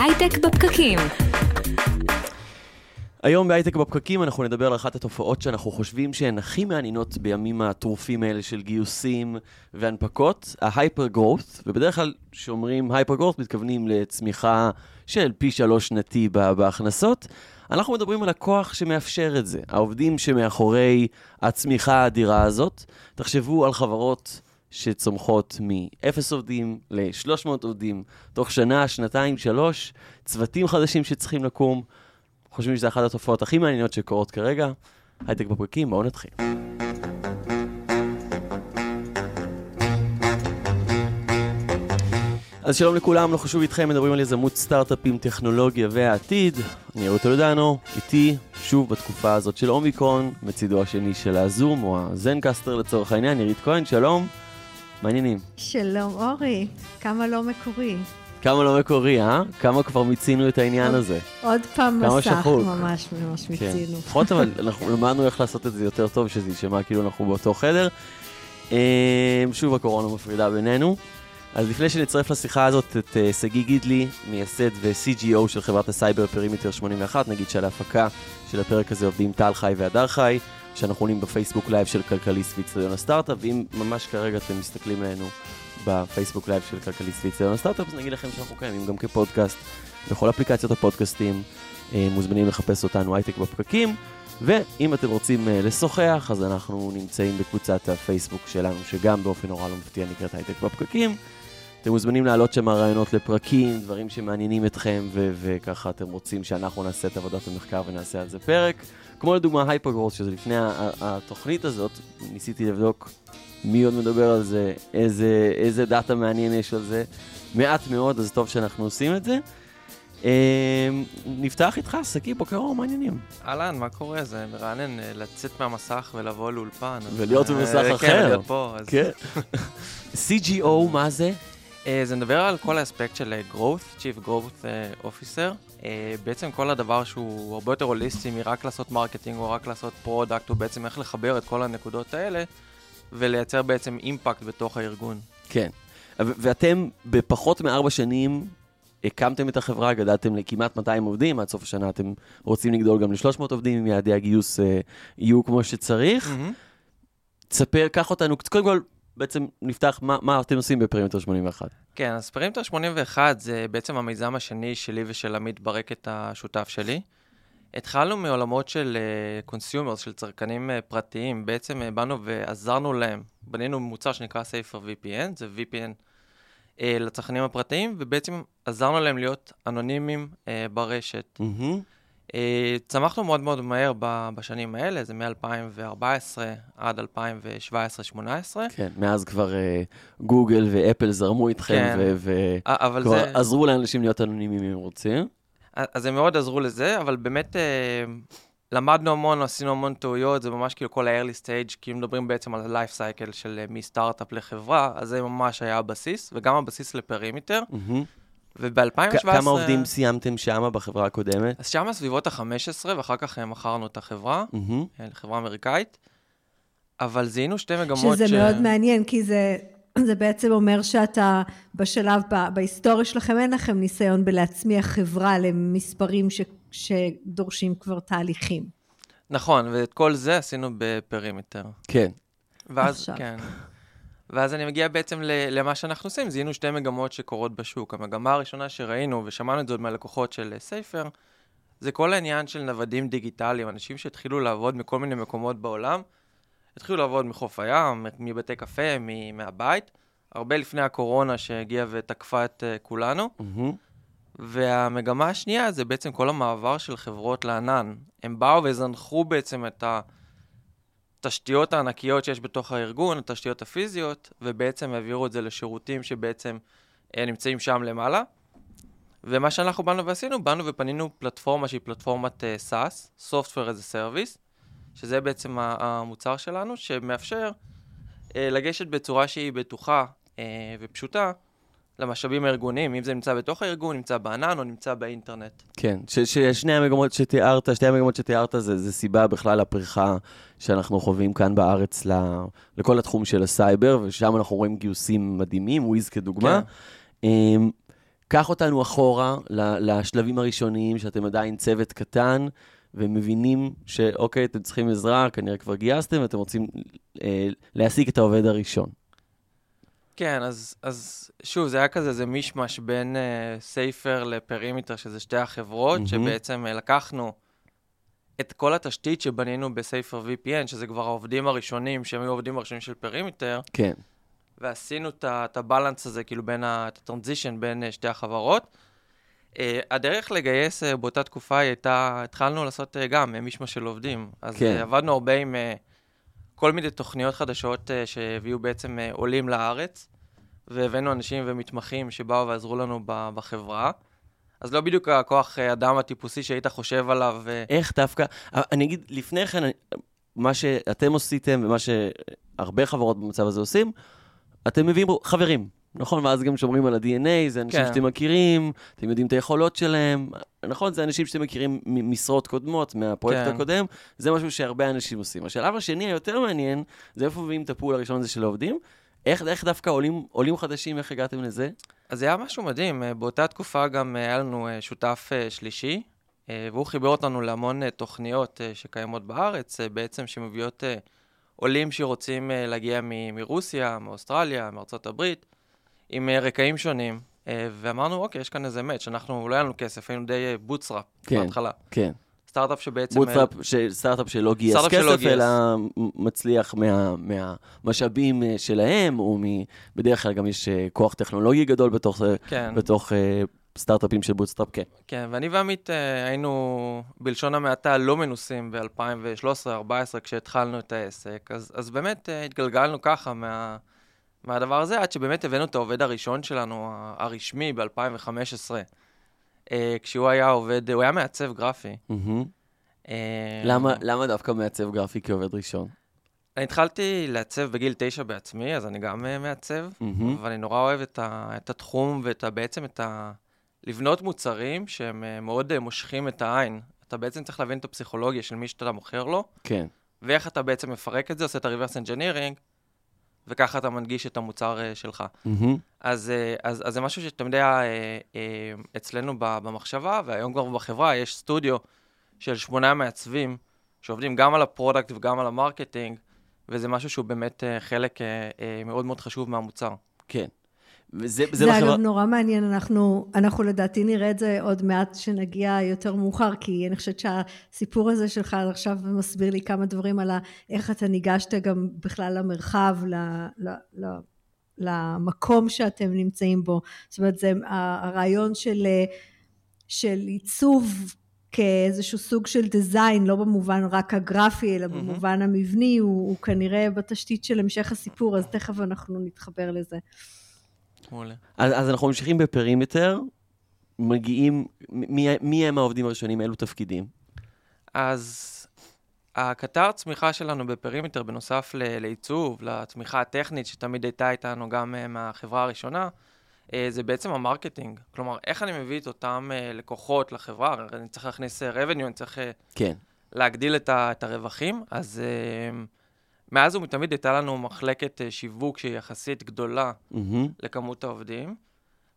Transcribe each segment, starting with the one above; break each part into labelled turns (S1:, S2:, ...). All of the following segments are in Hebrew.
S1: הייטק בפקקים.
S2: היום בהייטק בפקקים אנחנו נדבר על אחת התופעות שאנחנו חושבים שהן הכי מעניינות בימים הטרופים האלה של גיוסים והנפקות, ההייפר גרורת, ובדרך כלל כשאומרים הייפר גרורת מתכוונים לצמיחה של פי שלוש שנתי בהכנסות. אנחנו מדברים על הכוח שמאפשר את זה, העובדים שמאחורי הצמיחה האדירה הזאת. תחשבו על חברות שצומחות מ-0 עובדים ל-300 עובדים תוך שנה, שנתיים, שלוש, צוותים חדשים שצריכים לקום. חושבים שזו אחת התופעות הכי מעניינות שקורות כרגע. הייטק בפרקים, בואו נתחיל. אז שלום לכולם, לא חשוב איתכם, מדברים על יזמות סטארט-אפים, טכנולוגיה והעתיד. אני אהוד טולדנו, איתי, שוב בתקופה הזאת של אומיקרון, מצידו השני של הזום, או הזנקסטר לצורך העניין, ירית כהן, שלום. מעניינים.
S3: שלום אורי, כמה לא מקורי.
S2: כמה לא מקורי, אה? כמה כבר מיצינו את העניין
S3: עוד,
S2: הזה.
S3: עוד פעם מסך,
S2: שחוק.
S3: ממש ממש כן. מיצינו.
S2: לפחות אבל אנחנו למדנו איך לעשות את זה יותר טוב, שזה יישמע כאילו אנחנו באותו חדר. אה, שוב הקורונה מפרידה בינינו. אז לפני שנצרף לשיחה הזאת את uh, שגיא גידלי, מייסד ו-CGO של חברת הסייבר פרימיטר 81, נגיד שעל ההפקה של הפרק הזה עובדים טל חי והדר חי, שאנחנו עולים בפייסבוק live של כלכליסט ואיצטדיון הסטארט-אפ, ואם ממש כרגע אתם מסתכלים עלינו בפייסבוק live של כלכליסט ואיצטדיון הסטארט-אפ, אז נגיד לכם שאנחנו קיימים גם כפודקאסט בכל אפליקציות הפודקאסטים, אה, מוזמנים לחפש אותנו הייטק בפקקים, ואם אתם רוצים אה, לשוחח, אז אנחנו נמצאים בקבוצת הפייסבוק שלנו, שגם באופן נורא לא מפתיע נקראת הייטק בפקקים. אתם מוזמנים להעלות שם רעיונות לפרקים, דברים שמעניינים אתכם, וככה אתם רוצים שאנחנו נעשה את עבודת המחקר ונעשה על זה פרק. כמו לדוגמה הייפרגרוס, שזה לפני התוכנית הזאת, ניסיתי לבדוק מי עוד מדבר על זה, איזה, איזה דאטה מעניין יש על זה. מעט מאוד, אז טוב שאנחנו עושים את זה. אה, נפתח איתך, שגיא, בוקר אור, מעניינים.
S4: אהלן, מה קורה? זה מרענן אה, לצאת מהמסך ולבוא לאולפן.
S2: ולהיות במסך
S4: אה,
S2: אחר.
S4: כן, להיות פה. אז...
S2: כן. CGO, מה זה?
S4: אה, זה מדבר על כל האספקט של אה, growth, Chief Growth אה, Officer. בעצם כל הדבר שהוא הרבה יותר הוליסטי מרק לעשות marketing או רק לעשות product, הוא בעצם איך לחבר את כל הנקודות האלה ולייצר בעצם impact בתוך הארגון.
S2: כן. ואתם בפחות מארבע שנים הקמתם את החברה, גדלתם לכמעט 200 עובדים, עד סוף השנה אתם רוצים לגדול גם ל-300 עובדים, אם יעדי הגיוס אה, יהיו כמו שצריך. Mm-hmm. תספר, קח אותנו, קודם כל, בעצם נפתח מה, מה אתם עושים בפרימיטר 81.
S4: כן, אז פרימיטר 81 זה בעצם המיזם השני שלי ושל עמית ברקת השותף שלי. התחלנו מעולמות של consumers, uh, של צרכנים uh, פרטיים. בעצם uh, באנו ועזרנו להם. בנינו מוצר שנקרא Safer VPN, זה VPN uh, לצרכנים הפרטיים, ובעצם עזרנו להם להיות אנונימיים uh, ברשת. Mm-hmm. אה, צמחנו מאוד מאוד מהר בשנים האלה, זה מ-2014 עד 2017-2018.
S2: כן, מאז כבר uh, גוגל ואפל זרמו איתכם, כן, וכבר זה... עזרו לאנשים להיות אנונימיים אם הם רוצים.
S4: אז הם מאוד עזרו לזה, אבל באמת uh, למדנו המון, עשינו המון טעויות, זה ממש כאילו כל ה-early stage, כי אם מדברים בעצם על ה-life cycle של מסטארט-אפ לחברה, אז זה ממש היה הבסיס, וגם הבסיס לפרימיטר. Mm-hmm. וב-2017...
S2: כמה עובדים סיימתם שם בחברה הקודמת?
S4: אז שם סביבות ה-15, ואחר כך אה, מכרנו את החברה, mm-hmm. לחברה אמריקאית. אבל זיהינו שתי מגמות
S3: שזה ש... מאוד מעניין, כי זה, זה בעצם אומר שאתה בשלב, בהיסטוריה שלכם, אין לכם ניסיון בלהצמיח חברה למספרים ש, שדורשים כבר תהליכים.
S4: נכון, ואת כל זה עשינו בפרימיטר.
S2: כן.
S4: ואז, עכשיו. כן. ואז אני מגיע בעצם למה שאנחנו עושים, זיהינו שתי מגמות שקורות בשוק. המגמה הראשונה שראינו, ושמענו את זה עוד מהלקוחות של סייפר, זה כל העניין של נוודים דיגיטליים, אנשים שהתחילו לעבוד מכל מיני מקומות בעולם, התחילו לעבוד מחוף הים, מבתי קפה, מהבית, הרבה לפני הקורונה שהגיעה ותקפה את uh, כולנו. Mm-hmm. והמגמה השנייה זה בעצם כל המעבר של חברות לענן. הם באו וזנחו בעצם את ה... התשתיות הענקיות שיש בתוך הארגון, התשתיות הפיזיות, ובעצם העבירו את זה לשירותים שבעצם אה, נמצאים שם למעלה. ומה שאנחנו באנו ועשינו, באנו ופנינו פלטפורמה שהיא פלטפורמת uh, SaaS, Software as a Service, שזה בעצם המוצר שלנו, שמאפשר uh, לגשת בצורה שהיא בטוחה uh, ופשוטה למשאבים הארגוניים, אם זה נמצא בתוך הארגון, נמצא בענן או נמצא באינטרנט.
S2: כן, ששני המגמות שתיארת, שתי המגמות שתיארת זה, זה סיבה בכלל לפריחה שאנחנו חווים כאן בארץ ל, לכל התחום של הסייבר, ושם אנחנו רואים גיוסים מדהימים, וויז כדוגמה. כן. אמ, קח אותנו אחורה לשלבים הראשוניים, שאתם עדיין צוות קטן, ומבינים שאוקיי, אתם צריכים עזרה, כנראה כבר גייסתם, ואתם רוצים אה, להשיג את העובד הראשון.
S4: כן, אז, אז שוב, זה היה כזה, זה מישמש בין uh, סייפר לפרימיטר, שזה שתי החברות, mm-hmm. שבעצם uh, לקחנו את כל התשתית שבנינו בסייפר VPN, שזה כבר העובדים הראשונים, שהם היו העובדים הראשונים של פרימיטר.
S2: כן.
S4: ועשינו את ה balance הזה, כאילו בין. את ה transition בין uh, שתי החברות. Uh, הדרך לגייס uh, באותה תקופה הייתה, התחלנו לעשות uh, גם uh, מישמש של עובדים. אז כן. uh, עבדנו הרבה עם... Uh, כל מיני תוכניות חדשות uh, שהביאו בעצם uh, עולים לארץ, והבאנו אנשים ומתמחים שבאו ועזרו לנו בחברה. אז לא בדיוק הכוח אה, אדם הטיפוסי שהיית חושב עליו.
S2: איך דווקא? אני אגיד, לפני כן, מה שאתם עשיתם ומה שהרבה חברות במצב הזה עושים, אתם מביאים חברים, נכון? ואז גם שומרים על ה-DNA, זה אנשים כן. שאתם מכירים, אתם יודעים את היכולות שלהם, נכון? זה אנשים שאתם מכירים ממשרות קודמות, מהפרויקט כן. הקודם, זה משהו שהרבה אנשים עושים. השלב השני היותר מעניין, זה איפה מביאים את הפול הראשון הזה של העובדים. איך, איך דווקא עולים, עולים חדשים, איך הגעתם לזה?
S4: אז זה היה משהו מדהים. אה, באותה תקופה גם אה, היה לנו אה, שותף שלישי, והוא חיבר אותנו להמון תוכניות שקיימות בארץ, בעצם שמביאות עולים שרוצים להגיע מרוסיה, מאוסטרליה, מארצות הברית, עם רקעים שונים. ואמרנו, אוקיי, יש כאן איזה match, אנחנו, לא היה לנו כסף, היינו די bootstrap
S2: כן,
S4: בהתחלה.
S2: כן.
S4: סטארט-אפ שבעצם...
S2: bootstrap, ש... סטארט-אפ שלא גייס כסף, שלא גייס. אלא מצליח מה, מהמשאבים אה, שלהם, או מ... בדרך כלל גם יש אה, כוח טכנולוגי גדול בתוך, כן. בתוך סטארט-אפים של bootstrap, כן.
S4: כן, ואני ועמית uh, היינו, בלשון המעטה, לא מנוסים ב-2013-2014, כשהתחלנו את העסק, אז, אז באמת uh, התגלגלנו ככה מה... מהדבר הזה, עד שבאמת הבאנו את העובד הראשון שלנו, הרשמי, ב-2015. אה, כשהוא היה עובד, הוא היה מעצב גרפי.
S2: אה, למה, למה דווקא מעצב גרפי כעובד ראשון?
S4: אני התחלתי לעצב בגיל תשע בעצמי, אז אני גם uh, מעצב, mm-hmm. אבל אני נורא אוהב את, ה, את התחום ואת ה, בעצם את ה... לבנות מוצרים שהם uh, מאוד uh, מושכים את העין. אתה בעצם צריך להבין את הפסיכולוגיה של מי שאתה מוכר לו,
S2: כן.
S4: ואיך אתה בעצם מפרק את זה, עושה את ה-reverse engineering, וככה אתה מנגיש את המוצר uh, שלך. Mm-hmm. אז, uh, אז, אז זה משהו שתמיד היה uh, אצלנו במחשבה, והיום כבר בחברה יש סטודיו של שמונה מעצבים, שעובדים גם על ה product וגם על ה marketing, וזה משהו שהוא באמת חלק מאוד מאוד חשוב מהמוצר.
S2: כן.
S3: וזה, זה, זה אגב נורא מעניין, אנחנו, אנחנו לדעתי נראה את זה עוד מעט שנגיע יותר מאוחר, כי אני חושבת שהסיפור הזה שלך עכשיו מסביר לי כמה דברים על איך אתה ניגשת גם בכלל למרחב, ל, ל, ל, למקום שאתם נמצאים בו. זאת אומרת, זה הרעיון של, של עיצוב כאיזשהו סוג של דיזיין, לא במובן רק הגרפי, אלא במובן המבני, הוא, הוא כנראה בתשתית של המשך הסיפור, אז תכף אנחנו נתחבר לזה.
S4: מעולה.
S2: אז, אז אנחנו ממשיכים בפרימטר, מגיעים, מי, מי הם העובדים הראשונים, אילו תפקידים?
S4: אז הקטר צמיחה שלנו ב Perimeter, בנוסף לעיצוב, לתמיכה הטכנית שתמיד הייתה איתנו גם uh, מהחברה הראשונה, uh, זה בעצם ה marketing. כלומר, איך אני מביא את אותם uh, לקוחות לחברה, אני צריך להכניס revenue, אני צריך
S2: כן.
S4: להגדיל את, ה, את הרווחים, אז... Uh, מאז ומתמיד הייתה לנו מחלקת uh, שיווק שהיא יחסית גדולה mm-hmm. לכמות העובדים.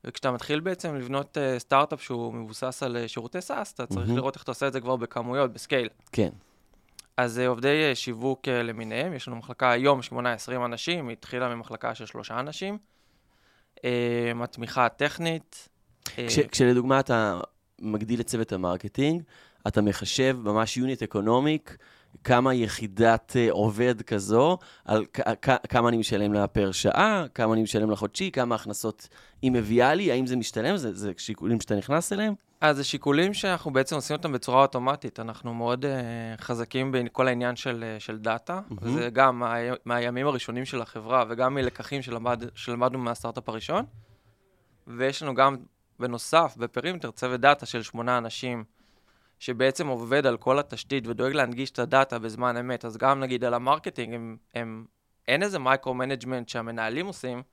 S4: וכשאתה מתחיל בעצם לבנות uh, סטארט-אפ שהוא מבוסס על uh, שירותי SaaS, אתה צריך mm-hmm. לראות איך אתה עושה את זה כבר בכמויות, ב scale.
S2: כן.
S4: אז uh, עובדי uh, שיווק uh, למיניהם, יש לנו מחלקה היום 18-20 אנשים, היא התחילה ממחלקה של שלושה אנשים. Uh, התמיכה הטכנית.
S2: כש, כשלדוגמה אתה מגדיל את צוות ה marketing, אתה מחשב ממש unit economic, כמה יחידת uh, עובד כזו, על כמה אני משלם לה פר שעה, כמה אני משלם לה חודשי, כמה הכנסות היא מביאה לי, האם זה משתלם? זה, זה שיקולים שאתה נכנס אליהם?
S4: אז זה שיקולים שאנחנו בעצם עושים אותם בצורה אוטומטית. אנחנו מאוד uh, חזקים בכל העניין של, uh, של דאטה, mm-hmm. וזה גם מה, מהימים הראשונים של החברה וגם מלקחים שלמד, שלמדנו מהסטארט-אפ הראשון. ויש לנו גם, בנוסף, ב Perimeter, צוות דאטה של שמונה אנשים. שבעצם עובד על כל התשתית ודואג להנגיש את הדאטה בזמן אמת, אז גם נגיד על ה marketing, הם, הם, אין איזה micro-management שהמנהלים עושים,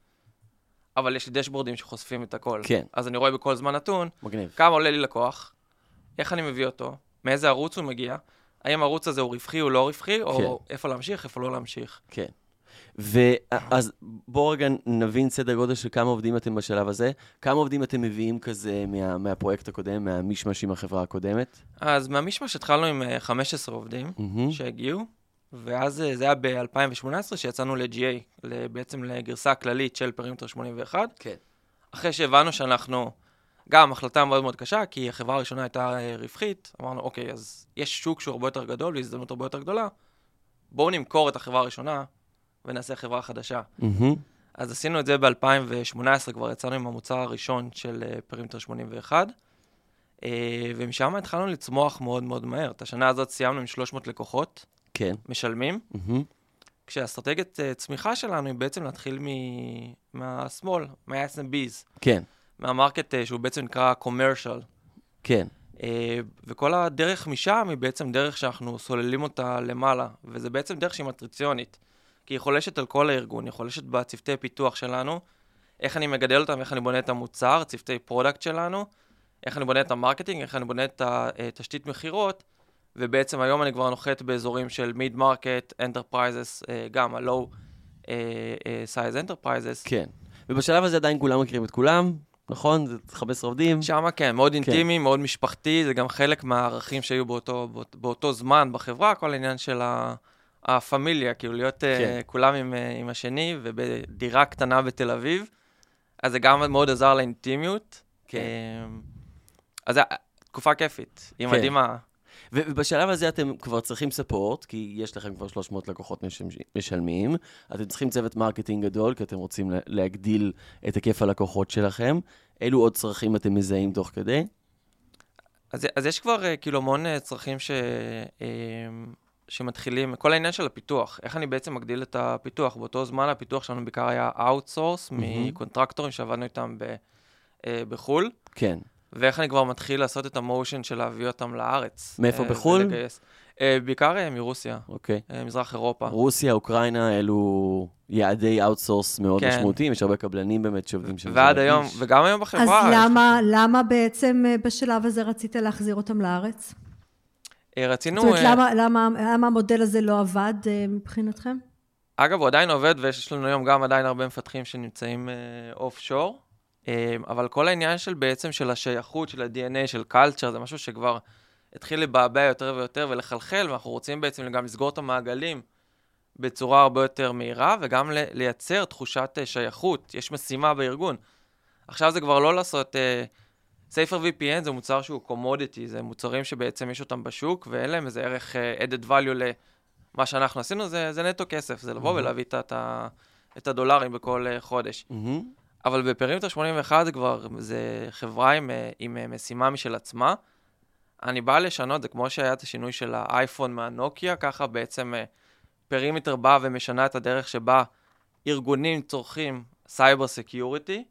S4: אבל יש לי דשבורדים שחושפים את הכל.
S2: כן.
S4: אז אני רואה בכל זמן נתון,
S2: מגניב.
S4: כמה עולה לי לקוח, איך אני מביא אותו, מאיזה ערוץ הוא מגיע, האם הערוץ הזה הוא רווחי או לא רווחי, או כן. איפה להמשיך, איפה לא להמשיך.
S2: כן. ואז בואו רגע נבין סדר גודל של כמה עובדים אתם בשלב הזה. כמה עובדים אתם מביאים כזה מה, מהפרויקט הקודם, מהמישמש עם החברה הקודמת?
S4: אז מהמישמש התחלנו עם 15 אה, עובדים mm-hmm. שהגיעו, ואז אה, זה היה ב-2018 שיצאנו ל-GA, בעצם לגרסה הכללית של Perimeter 81.
S2: כן.
S4: אחרי שהבנו שאנחנו, גם החלטה מאוד מאוד קשה, כי החברה הראשונה הייתה אה, רווחית, אמרנו, אוקיי, אז יש שוק שהוא הרבה יותר גדול והזדמנות הרבה יותר גדולה, בואו נמכור את החברה הראשונה ונעשה חברה חדשה. Mm-hmm. אז עשינו את זה ב-2018, כבר יצאנו עם המוצר הראשון של אה, Perimeter 81, ומשם התחלנו לצמוח מאוד מאוד מהר. את השנה הזאת סיימנו עם 300 לקוחות.
S2: כן.
S4: משלמים, mm-hmm. כשאסטרטגיית uh, צמיחה שלנו היא בעצם להתחיל מ- מה small, מה-SMBs.
S2: כן.
S4: מה market שהוא בעצם נקרא commercial.
S2: כן.
S4: וכל הדרך משם היא בעצם דרך שאנחנו סוללים אותה למעלה, וזה בעצם דרך שהיא מטריציונית. כי היא חולשת על כל הארגון, היא חולשת בצוותי פיתוח שלנו, איך אני מגדל אותם, איך אני בונה את המוצר, צוותי product שלנו, איך אני בונה את ה marketing, איך אני בונה את התשתית מכירות, ובעצם היום אני כבר נוחת באזורים של mid market, enterprises, גם ה-low size enterprises.
S2: כן. ובשלב הזה עדיין כולם מכירים את כולם, נכון? זה 15 עובדים.
S4: שם כן, מאוד כן. אינטימי, מאוד משפחתי, זה גם חלק מהערכים שהיו באותו, באות, באותו זמן בחברה, כל העניין של הפמיליה, כאילו להיות אה, כן. uh, כולם עם, uh, עם השני, ובדירה קטנה בתל אביב, אז זה גם מאוד עזר לאינטימיות.
S2: כן.
S4: Uh, אז זו תקופה כיפית, היא כן. מדהימה.
S2: ובשלב הזה אתם כבר צריכים support, כי יש לכם כבר 300 לקוחות משלמים. אתם צריכים צוות marketing גדול, כי אתם רוצים להגדיל את היקף הלקוחות שלכם. אילו עוד צרכים אתם מזהים תוך כדי?
S4: אז, אז יש כבר uh, כאילו המון צרכים ש, uh, שמתחילים, כל העניין של הפיתוח, איך אני בעצם מגדיל את הפיתוח. באותו זמן הפיתוח שלנו בעיקר היה outsource, mm-hmm. מקונטרקטורים שעבדנו איתם ב, uh, בחו"ל.
S2: כן.
S4: ואיך אני כבר מתחיל לעשות את ה motion של להביא אותם לארץ.
S2: מאיפה uh, בחו"ל? ולגייס.
S4: Uh, בעיקר uh, מרוסיה.
S2: אוקיי.
S4: Uh, מזרח אירופה.
S2: רוסיה, אוקראינה, אלו יעדי outsource מאוד כן. משמעותיים, יש הרבה קבלנים באמת שעובדים שם.
S4: ועד היום, יש. וגם היום בחברה.
S3: אז למה, יש... למה בעצם בשלב הזה רצית להחזיר אותם לארץ?
S4: רצינו...
S3: זאת אומרת, למה, למה, למה המודל הזה לא עבד מבחינתכם?
S4: אגב, הוא עדיין עובד, ויש לנו היום גם עדיין הרבה מפתחים שנמצאים off uh, shore. אבל כל העניין של בעצם של השייכות, של ה-DNA, של culture, זה משהו שכבר התחיל לבעבע יותר ויותר ולחלחל, ואנחנו רוצים בעצם גם לסגור את המעגלים בצורה הרבה יותר מהירה, וגם לייצר תחושת אה, שייכות. יש משימה בארגון. עכשיו זה כבר לא לעשות... SaferVPN זה מוצר שהוא commodity, זה מוצרים שבעצם יש אותם בשוק, ואין להם איזה ערך uh, added value למה שאנחנו עשינו, זה, זה נטו כסף, זה לבוא mm-hmm. ולהביא את, את הדולרים בכל uh, חודש. Mm-hmm. אבל ב Perimeter 81 זה כבר, זה חברה עם, אה, עם משימה משל עצמה. אני בא לשנות, זה כמו שהיה את השינוי של האייפון מהנוקיה, ככה בעצם Perimeter בא ומשנה את הדרך שבה ארגונים צורכים cyber security.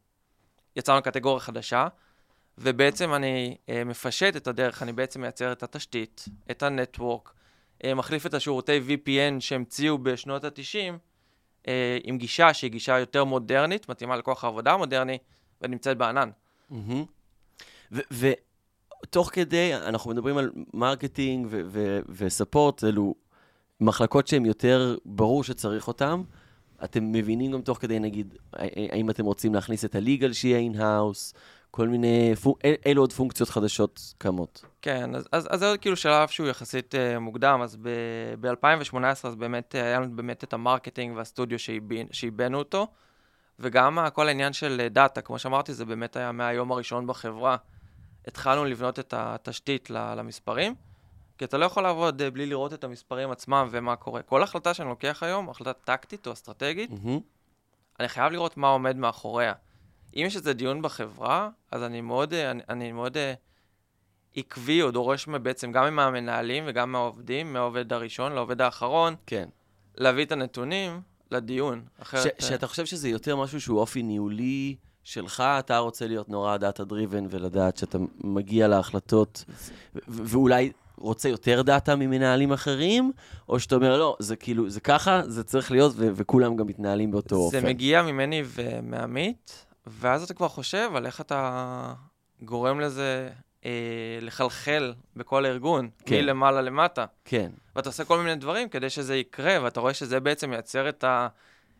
S4: יצרנו קטגוריה חדשה, ובעצם אני מפשט את הדרך, אני בעצם מייצר את התשתית, את ה network, מחליף את השירותי VPN שהמציאו בשנות ה-90, אה, עם גישה שהיא גישה יותר מודרנית, מתאימה לכוח העבודה המודרני, ונמצאת בענן.
S2: ותוך כדי, אנחנו מדברים על marketing ו support, אלו מחלקות שהן יותר, ברור שצריך אותן. אתם מבינים גם תוך כדי, נגיד, האם אתם רוצים להכניס את ה legal שיהיה in-house, כל מיני, אילו עוד פונקציות חדשות קמות.
S4: כן, אז, אז, אז זה עוד כאילו שלב שהוא יחסית uh, מוקדם, אז ב-2018 אז באמת uh, היה לנו באמת את ה marketing והסטודיו שהבאנו אותו, וגם uh, כל העניין של data, כמו שאמרתי, זה באמת היה מהיום הראשון בחברה. התחלנו לבנות את התשתית למספרים, כי אתה לא יכול לעבוד uh, בלי לראות את המספרים עצמם ומה קורה. כל החלטה שאני לוקח היום, החלטה טקטית או אסטרטגית, mm-hmm. אני חייב לראות מה עומד מאחוריה. אם יש איזה דיון בחברה, אז אני מאוד, אה, אני, אני מאוד אה, עקבי, או דורש בעצם גם מהמנהלים וגם מהעובדים, מהעובד הראשון לעובד האחרון,
S2: כן.
S4: להביא את הנתונים לדיון.
S2: אחרת... ש, אה, שאתה חושב שזה יותר משהו שהוא אופי ניהולי שלך, אתה רוצה להיות נורא data driven ולדעת שאתה מגיע להחלטות, ו- ואולי רוצה יותר data ממנהלים אחרים, או שאתה אומר, לא, זה כאילו, זה ככה, זה צריך להיות, ו- וכולם גם מתנהלים באותו
S4: זה
S2: אופן.
S4: זה מגיע ממני ומעמית, ואז אתה כבר חושב על איך אתה גורם לזה אה, לחלחל בכל הארגון, כן. מלמעלה למטה.
S2: כן.
S4: ואתה עושה כל מיני דברים כדי שזה יקרה, ואתה רואה שזה בעצם מייצר את, ה,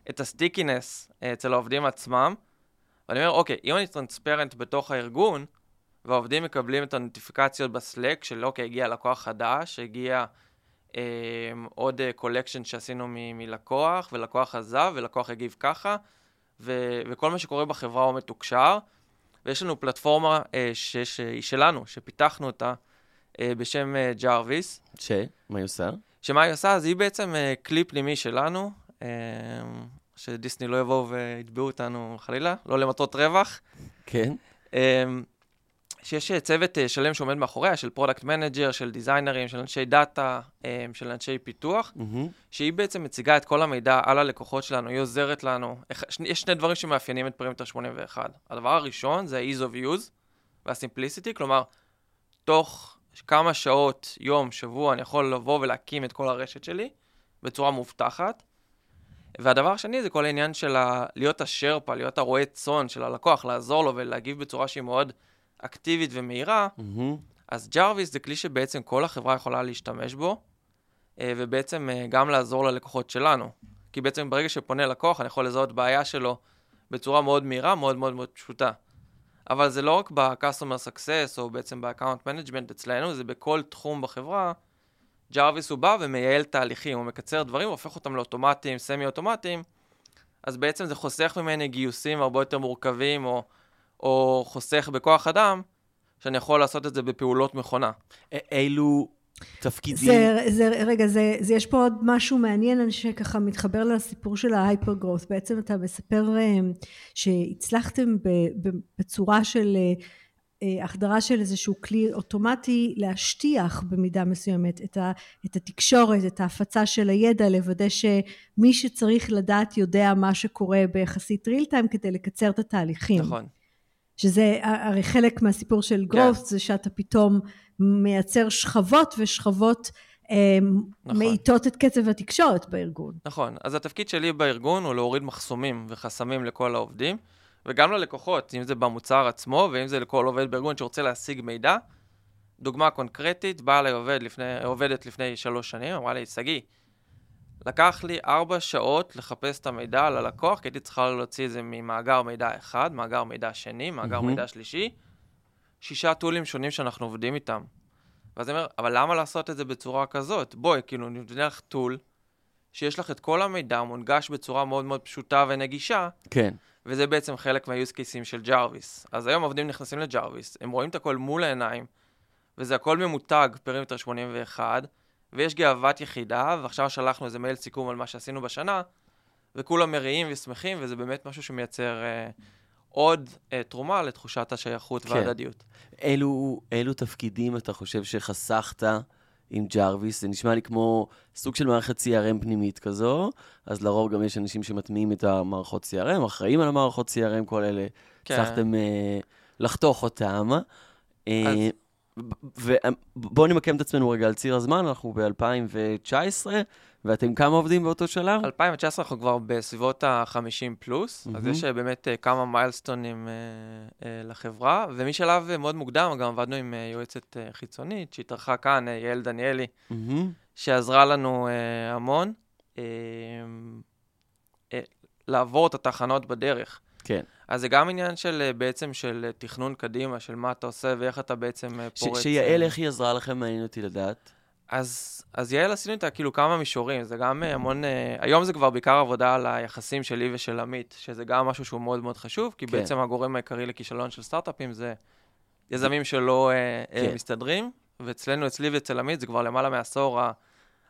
S4: את ה stickiness אצל העובדים עצמם. ואני אומר, אוקיי, אם אני transparent בתוך הארגון, והעובדים מקבלים את הנוטיפיקציות ב Slack של אוקיי, הגיע לקוח חדש, הגיע אה, עוד collection שעשינו מ- מלקוח, ולקוח עזב, ולקוח הגיב ככה, ו- וכל מה שקורה בחברה הוא מתוקשר. ויש לנו פלטפורמה אה, שהיא שלנו, שפיתחנו אותה אה, בשם אה, ג'רוויס.
S2: ש? מה היא עושה?
S4: שמה היא עושה? אז היא בעצם אה, כלי פנימי שלנו, אה, שדיסני לא יבואו ויתבעו אותנו חלילה, לא למטרות רווח.
S2: כן.
S4: אה, שיש אה, צוות אה, שלם שעומד מאחוריה, של product manager, של דיזיינרים, של אנשי data, של אנשי פיתוח,
S2: Mm-hmm.
S4: שהיא בעצם מציגה את כל המידע על הלקוחות שלנו, היא עוזרת לנו. יש שני דברים שמאפיינים את פרימטר 81. הדבר הראשון זה ה-ease of use וה-simplicity, כלומר, תוך כמה שעות, יום, שבוע, אני יכול לבוא ולהקים את כל הרשת שלי בצורה מובטחת. והדבר השני זה כל העניין של ה- להיות השרפה, להיות הרועה צאן של הלקוח, לעזור לו ולהגיב בצורה שהיא מאוד אקטיבית ומהירה.
S2: Mm-hmm.
S4: אז ג'רוויס זה כלי שבעצם כל החברה יכולה להשתמש בו, אה, ובעצם אה, גם לעזור ללקוחות שלנו. כי בעצם ברגע שפונה לקוח, אני יכול לזהות בעיה שלו בצורה מאוד מהירה, מאוד מאוד מאוד פשוטה. אבל זה לא רק ב-customer success, או בעצם ב-account management אצלנו, זה בכל תחום בחברה. ג'רוויס הוא בא ומייעל תהליכים, הוא מקצר דברים, הופך אותם לאוטומטיים, סמי-אוטומטיים, אז בעצם זה חוסך ממני גיוסים הרבה יותר מורכבים, או, או חוסך בכוח אדם, שאני יכול לעשות את זה בפעולות מכונה.
S2: אילו תפקידים...
S3: זה, זה, רגע, זה, זה, יש פה עוד משהו מעניין אני שככה מתחבר לסיפור של ההייפר גרוס. בעצם אתה מספר אה, שהצלחתם ב, ב, בצורה של אה, אה, החדרה של איזשהו כלי אוטומטי להשטיח במידה מסוימת את, ה, את התקשורת, את ההפצה של הידע, לוודא שמי שצריך לדעת יודע מה שקורה ביחסית ריל טיים כדי לקצר את התהליכים.
S4: נכון.
S3: שזה הרי חלק מהסיפור של
S4: כן.
S3: growth זה שאתה פתאום מייצר שכבות ושכבות אה,
S4: נכון.
S3: מאיטות את קצב התקשורת בארגון.
S4: נכון. אז התפקיד שלי בארגון הוא להוריד מחסומים וחסמים לכל העובדים, וגם ללקוחות, אם זה במוצר עצמו, ואם זה לכל עובד בארגון שרוצה להשיג מידע. דוגמה קונקרטית, באה אליי עובד לפני, עובדת לפני שלוש שנים, אמרה לי, שגיא, לקח לי ארבע שעות לחפש את המידע על הלקוח, כי הייתי צריכה להוציא את זה ממאגר מידע אחד, מאגר מידע שני, מאגר
S2: מהמם.
S4: מידע שלישי, שישה tool ים שונים שאנחנו עובדים איתם. ואז אני אומר, אבל למה לעשות את זה בצורה כזאת? בואי, כאילו, נותן לך tool, שיש לך את כל המידע מונגש בצורה מאוד מאוד פשוטה ונגישה,
S2: כן.
S4: וזה בעצם חלק מה-use cases של ג'רוויס. אז היום עובדים נכנסים לג'רוויס, הם רואים את הכל מול העיניים, וזה הכל ממותג, פרימטר 81, ויש גאוות יחידה, ועכשיו שלחנו איזה מייל סיכום על מה שעשינו בשנה, וכולם מריעים ושמחים, וזה באמת משהו שמייצר אה, עוד אה, תרומה לתחושת השייכות
S2: כן.
S4: וההדדיות.
S2: אילו, אילו תפקידים אתה חושב שחסכת עם ג'רוויס? זה נשמע לי כמו סוג של מערכת CRM פנימית כזו, אז לרוב גם יש אנשים שמטמיעים את המערכות CRM, אחראים על המערכות CRM, כל אלה.
S4: כן.
S2: הצלחתם אה, לחתוך אותם. אה,
S4: אז-
S2: ובואו נמקם את עצמנו רגע על ציר הזמן, אנחנו ב-2019, ואתם כמה עובדים באותו שלב?
S4: 2019 אנחנו כבר בסביבות ה-50 פלוס, אז
S2: מהמם.
S4: יש אה, באמת אה, כמה מיילסטונים אה, לחברה, ומשלב מאוד מוקדם גם עבדנו עם יועצת חיצונית שהתארחה כאן, יעל דניאלי,
S2: מהמם.
S4: שעזרה לנו המון לעבור את התחנות בדרך.
S2: כן.
S4: אז זה גם עניין של אה, בעצם של אה, תכנון קדימה, של מה אתה עושה ואיך אתה בעצם אה, פורץ.
S2: שיעל, איך היא עזרה לכם? מעניין אותי לדעת.
S4: אז, אז יעל עשינו איתה כאילו כמה מישורים, זה גם המון, היום זה כבר בעיקר עבודה על היחסים שלי ושל עמית, שזה גם משהו שהוא מאוד מאוד חשוב, כי
S2: כן.
S4: בעצם הגורם העיקרי לכישלון של סטארט-אפים זה יזמים שלא
S2: כן.
S4: מסתדרים, ואצלנו, אצלי ואצל עמית, זה כבר למעלה מעשור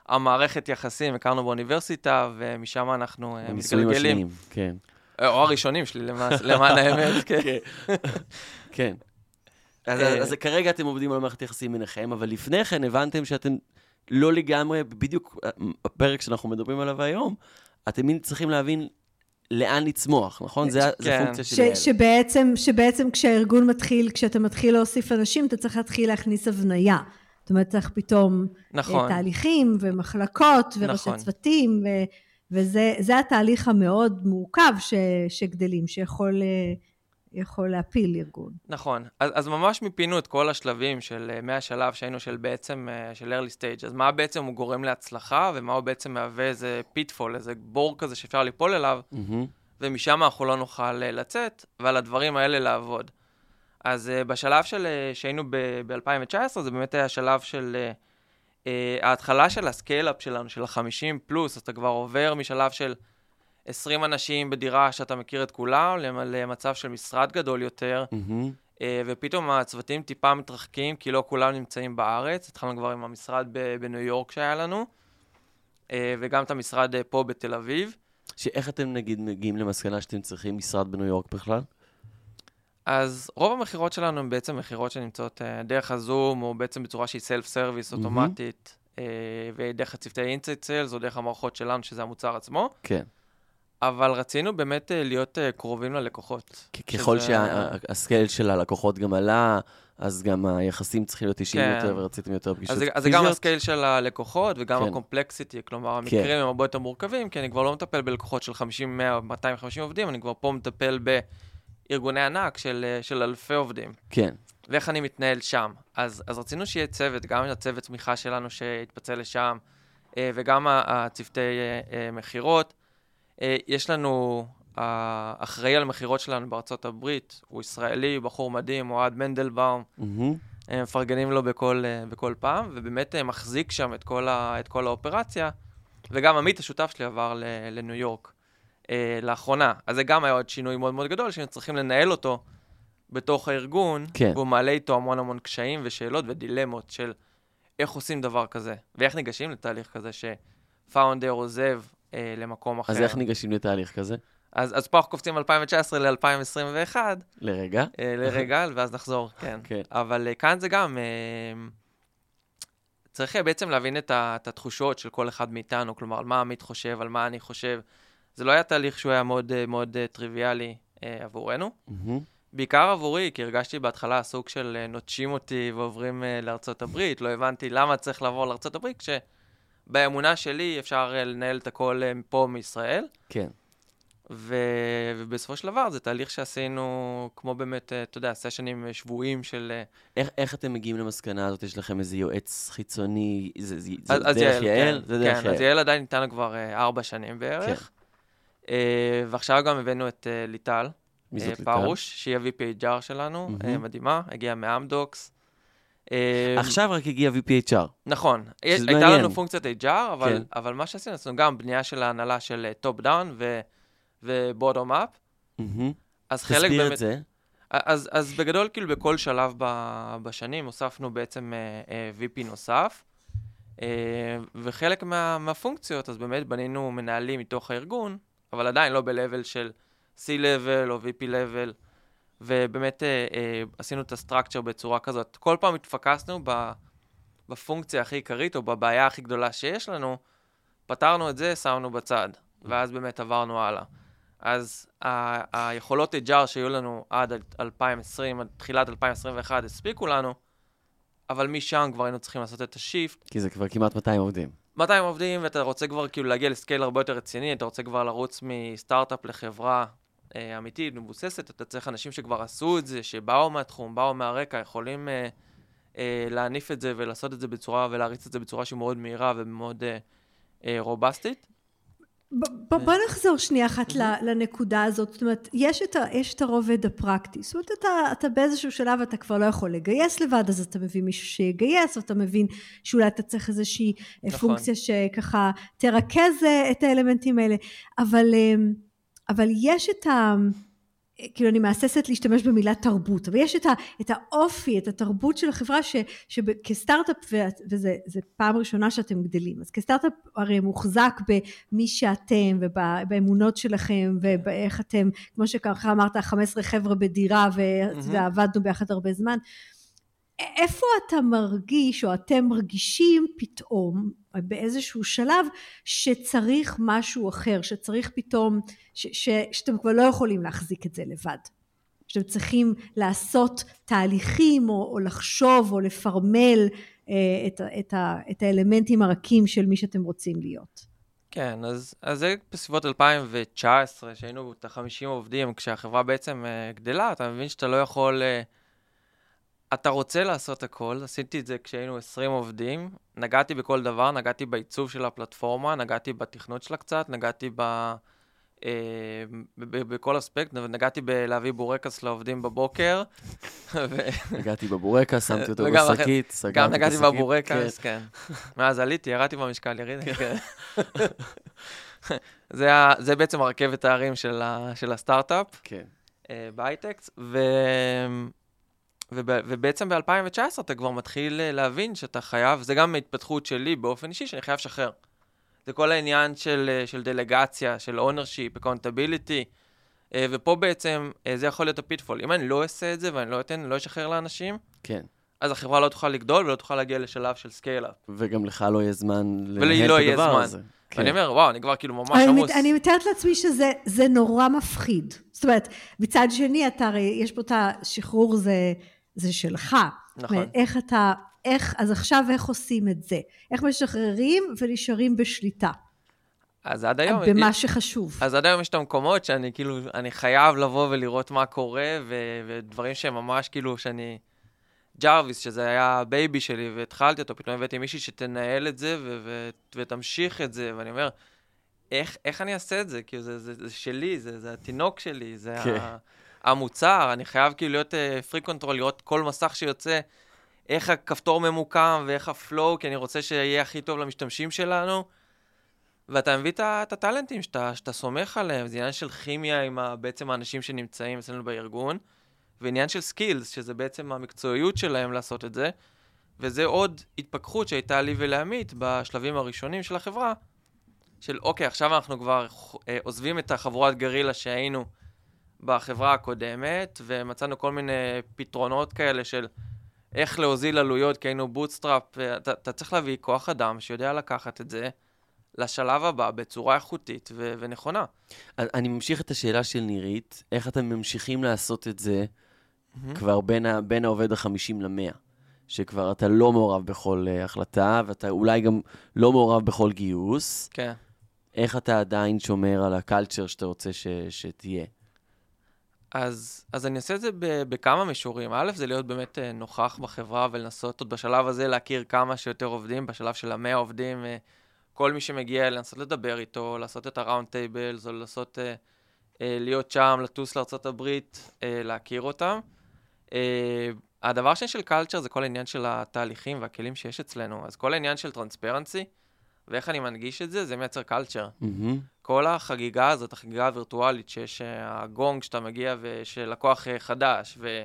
S4: המערכת יחסים, הכרנו באוניברסיטה, ומשם אנחנו מתגלגלים.
S2: השניים, כן.
S4: אה, או הראשונים שלי, למען, האמת, כן.
S2: כן. אז,
S4: אה,
S2: אז כרגע אתם עובדים על מערכת יחסים ביניכם, אבל לפני כן הבנתם שאתם לא לגמרי, בדיוק הפרק שאנחנו מדברים עליו היום, אתם מין צריכים להבין לאן לצמוח, נכון? זה, זה
S4: כן.
S2: הפונקציה
S3: ש,
S2: של יעל.
S3: שבעצם, שבעצם כשהארגון מתחיל, כשאתה מתחיל להוסיף אנשים, אתה צריך להתחיל להכניס הבניה. זאת אומרת, צריך פתאום
S4: נכון.
S3: אה, תהליכים ומחלקות וראשי
S4: נכון.
S3: צוותים, ו, וזה זה התהליך המאוד מורכב ש, שגדלים, שיכול אה, יכול להפיל ארגון.
S4: נכון. אז, אז ממש מיפינו את כל השלבים של, uh, מהשלב שהיינו של בעצם, uh, של early stage. אז מה בעצם הוא גורם להצלחה, ומה הוא בעצם מהווה איזה פיטפול, איזה בור כזה שאפשר ליפול אליו, mm-hmm. ומשם אנחנו לא נוכל לצאת, ועל הדברים האלה לעבוד. אז בשלב של, שהיינו ב-2019, זה באמת היה שלב של... Uh, ההתחלה של ה scale-up שלנו, של ה-50 פלוס, אתה כבר עובר משלב של 20 אנשים בדירה שאתה מכיר את כולם, למצב של משרד גדול יותר, mm-hmm. ופתאום הצוותים טיפה מתרחקים, כי לא כולם נמצאים בארץ. התחלנו כבר עם המשרד בניו יורק שהיה לנו, אה, וגם את המשרד אה, פה בתל אביב.
S2: שאיך אתם נגיד מגיעים למסקנה שאתם צריכים משרד בניו יורק בכלל?
S4: אז רוב המכירות שלנו הן בעצם מכירות שנמצאות דרך הזום, או בעצם בצורה שהיא self service אוטומטית, mm-hmm. ודרך הצוותי inside sales, או דרך המערכות שלנו, שזה המוצר עצמו.
S2: כן.
S4: אבל רצינו באמת אה, להיות אה, קרובים ללקוחות.
S2: ככל שזה... שה scale של הלקוחות גם עלה, אז גם היחסים צריכים להיות אישיים כן. יותר, ורציתם יותר פגישות
S4: פיזיות. אז זה גם ה scale של הלקוחות וגם כן. הקומפלקסיטי, כלומר, כן. המקרים כן. הם הרבה יותר מורכבים, כי אני כבר לא מטפל בלקוחות של 50, 100, 250 עובדים, אני כבר פה מטפל בארגוני ענק של, אה, של אלפי עובדים.
S2: כן.
S4: ואיך אני מתנהל שם. אז, אז רצינו שיהיה צוות, גם הצוות תמיכה שלנו שיתפצל לשם, וגם הצוותי מכירות. אה, יש לנו, האחראי על המכירות שלנו בארצות הברית, הוא ישראלי, בחור מדהים, אוהד מנדלבאום. Mm-hmm. מפרגנים לו בכל, אה, בכל פעם, ובאמת אה, מחזיק שם את כל, ה, את כל האופרציה. וגם עמית, השותף שלי, עבר לניו יורק אה, לאחרונה. אז זה גם היה עוד שינוי מאוד מאוד גדול, שהיינו צריכים לנהל אותו בתוך הארגון, כן. והוא מעלה איתו המון המון קשיים ושאלות ודילמות של איך עושים דבר כזה, ואיך ניגשים לתהליך כזה שפאונדר עוזב אה, למקום אחר.
S2: אז איך ניגשים לתהליך כזה?
S4: אז, אז פה אנחנו קופצים מ-2019 ל-2021.
S2: לרגע?
S4: אה, לרגע, ואז נחזור, כן. כן. אבל אה, כאן זה גם, אה, צריך בעצם להבין את, ה, את התחושות של כל אחד מאיתנו, כלומר, על מה עמית חושב, על מה אני חושב. זה לא היה תהליך שהוא היה מאוד, אה, מאוד uh, טריוויאלי uh, עבורנו. בעיקר עבורי, כי הרגשתי בהתחלה סוג של נוטשים אותי ועוברים לארצות הברית, לא הבנתי למה צריך לעבור לארצות הברית, כש... באמונה שלי אפשר אה, לנהל את הכל אה, פה מישראל.
S2: כן.
S4: ו... ובסופו של דבר זה תהליך שעשינו, כמו באמת, אה, אתה יודע, סשנים שבויים של...
S2: איך, איך אתם מגיעים למסקנה הזאת? יש לכם איזה יועץ חיצוני? זה, זה, זה אז, דרך יעל?
S4: כן, זה דרך כן, יעל. אז יעל עדיין ניתן כבר ארבע שנים בערך. כן. ועכשיו גם הבאנו את ליטל. מי זאת ליטל? פרוש, שהיא ה-VP HR שלנו, mm-hmm. מדהימה, הגיעה מאמדוקס.
S2: אה, עכשיו רק הגיע VPHR.
S4: נכון. הייתה לנו פונקציית HR, אבל, כן. אבל מה שעשינו, עשינו גם בנייה של ההנהלה של top down ו bottom up.
S2: אז חלק באמת... תסביר את זה.
S4: אז, אז בגדול, כאילו, בכל שלב ב, בשנים הוספנו בעצם uh, uh, VP נוסף, uh, וחלק מה, מהפונקציות, אז באמת בנינו מנהלים מתוך הארגון, אבל עדיין לא ב-level של C-level או VP-level. ובאמת אה, אה, עשינו את הסטרקצ'ר בצורה כזאת. כל פעם התפקסנו בפונקציה הכי עיקרית, או בבעיה הכי גדולה שיש לנו, פתרנו את זה, שמנו בצד, ואז באמת עברנו הלאה. אז ה- היכולות HR שהיו לנו עד 2020, עד תחילת 2021, הספיקו לנו, אבל משם כבר היינו צריכים לעשות את השיפט.
S2: כי זה כבר כמעט 200 עובדים.
S4: 200 עובדים, ואתה רוצה כבר כאילו להגיע לסקייל הרבה יותר רציני, אתה רוצה כבר לרוץ מסטארט-אפ לחברה אה, אמיתית, מבוססת, אתה צריך אנשים שכבר עשו את זה, שבאו מהתחום, באו מהרקע, יכולים אה, אה, להניף את זה ולעשות את זה בצורה, ולהריץ את זה בצורה שהיא מאוד מהירה ומאוד אה, אה, רובסטית.
S3: בוא, בוא נחזור שנייה אחת לנקודה הזאת, זאת אומרת, יש את, ה, יש את הרובד הפרקטי, זאת אומרת, אתה, אתה באיזשהו שלב אתה כבר לא יכול לגייס לבד, אז אתה מביא מישהו שיגייס, ואתה מבין שאולי אתה צריך איזושהי נכון. פונקציה שככה תרכז אה, את האלמנטים האלה, אבל... אבל יש את ה... כאילו אני מהססת להשתמש במילה תרבות, אבל יש את, ה, את האופי, את התרבות של החברה ש, שכסטארט-אפ, וזו פעם ראשונה שאתם גדלים, אז כסטארט-אפ הרי מוחזק במי שאתם ובאמונות שלכם ובאיך אתם, כמו שככה אמרת, 15 חבר'ה בדירה mm-hmm. ועבדנו ביחד הרבה זמן, איפה אתה מרגיש או אתם מרגישים פתאום באיזשהו שלב שצריך משהו אחר, שצריך פתאום, ש, ש, שאתם כבר לא יכולים להחזיק את זה לבד. שאתם צריכים לעשות תהליכים או, או לחשוב או לפרמל אה, את, את, את האלמנטים הרכים של מי שאתם רוצים להיות.
S4: כן, אז, אז זה בסביבות 2019, שהיינו את ה-50 עובדים, כשהחברה בעצם uh, גדלה, אתה מבין שאתה לא יכול... Uh, אתה רוצה לעשות הכל, עשיתי את זה כשהיינו 20 עובדים, נגעתי בכל דבר, נגעתי בעיצוב של הפלטפורמה, נגעתי בתכנות שלה קצת, נגעתי ב... אה, בכל אספקט, נגעתי בלהביא בורקס לעובדים בבוקר.
S2: נגעתי בבורקס, שמתי אותו בשקית, סגרתי
S4: גם נגעתי בבורקס, כן. מאז עליתי, ירדתי במשקל, ירידי. כן. זה בעצם הרכבת הערים של הסטארט-אפ.
S2: כן.
S4: אה, בהייטקס, ובעצם ב-2019 אתה כבר מתחיל להבין שאתה חייב, זה גם התפתחות שלי באופן אישי, שאני חייב לשחרר. זה כל העניין של, אה, של דלגציה, של ownership, accountability, אה, ופה בעצם אה, זה יכול להיות ה pitfall. אם אני לא אעשה את זה ואני לא אתן, לא אשחרר לאנשים,
S2: כן.
S4: אז החברה לא תוכל לגדול ולא תוכל להגיע לשלב של scale-up.
S2: וגם לך לא יהיה זמן
S4: לנהל לא את הדבר זמן. הזה. כן. ואני אומר, וואו, אני כבר כאילו ממש עמוס.
S3: אני מתארת לעצמי שזה נורא מפחיד. זאת אומרת, מצד שני, אתה הרי, יש פה את השחרור, זה, זה שלך.
S4: נכון.
S3: איך אתה איך, אז עכשיו איך עושים את זה? איך משחררים ונשארים בשליטה?
S4: אז עד היום...
S3: במה שחשוב.
S4: אז עד היום יש את המקומות שאני כאילו, אני חייב לבוא ולראות מה קורה, ו- ודברים שהם ממש כאילו, שאני... ג'רוויס, שזה היה ה baby שלי, והתחלתי אותו, פתאום הבאתי מישהי שתנהל את זה ו- ו- ותמשיך את זה, ואני אומר, איך, איך אני אעשה את זה? כאילו, זה, זה, זה שלי, זה, זה התינוק שלי, זה כן. המוצר, אני חייב כאילו להיות freak uh, control, לראות כל מסך שיוצא. איך הכפתור ממוקם ואיך ה flow, כי אני רוצה שיהיה הכי טוב למשתמשים שלנו. ואתה מביא את הטאלנטים שאתה, שאתה סומך עליהם, זה עניין של כימיה עם בעצם האנשים שנמצאים אצלנו בארגון, ועניין של skills, שזה בעצם המקצועיות שלהם לעשות את זה, וזה עוד התפכחות שהייתה לי ולעמית בשלבים הראשונים של החברה, של אוקיי, עכשיו אנחנו כבר אה, עוזבים את החבורת גרילה שהיינו בחברה הקודמת, ומצאנו כל מיני פתרונות כאלה של איך להוזיל עלויות, כי היינו bootstrap, אתה, אתה צריך להביא כוח אדם שיודע לקחת את זה לשלב הבא בצורה איכותית ו- ונכונה.
S2: אני ממשיך את השאלה של נירית, איך אתם ממשיכים לעשות את זה mm-hmm. כבר בין, ה- בין העובד ה-50 ל-100? שכבר אתה לא מעורב בכל uh, החלטה, ואתה אולי גם לא מעורב בכל גיוס.
S4: כן.
S2: איך אתה עדיין שומר על ה culture שאתה רוצה ש- שתהיה?
S4: אז, אז אני אעשה את זה בכמה מישורים. א', זה להיות באמת אה, נוכח בחברה ולנסות עוד בשלב הזה להכיר כמה שיותר עובדים, בשלב של המאה עובדים, אה, כל מי שמגיע, לנסות לדבר איתו, לעשות את ה round tables, או לנסות אה, להיות שם, לטוס לארה"ב, להכיר אותם. הדבר השני של קלצ'ר זה כל העניין של התהליכים והכלים שיש אצלנו. אז כל העניין של טרנספרנסי, ואיך אני מנגיש את זה, זה מייצר קלצ'ר. Mm-hmm. כל החגיגה הזאת, החגיגה הווירטואלית, שיש אה, הגונג שאתה מגיע ושל לקוח אה, חדש, ו,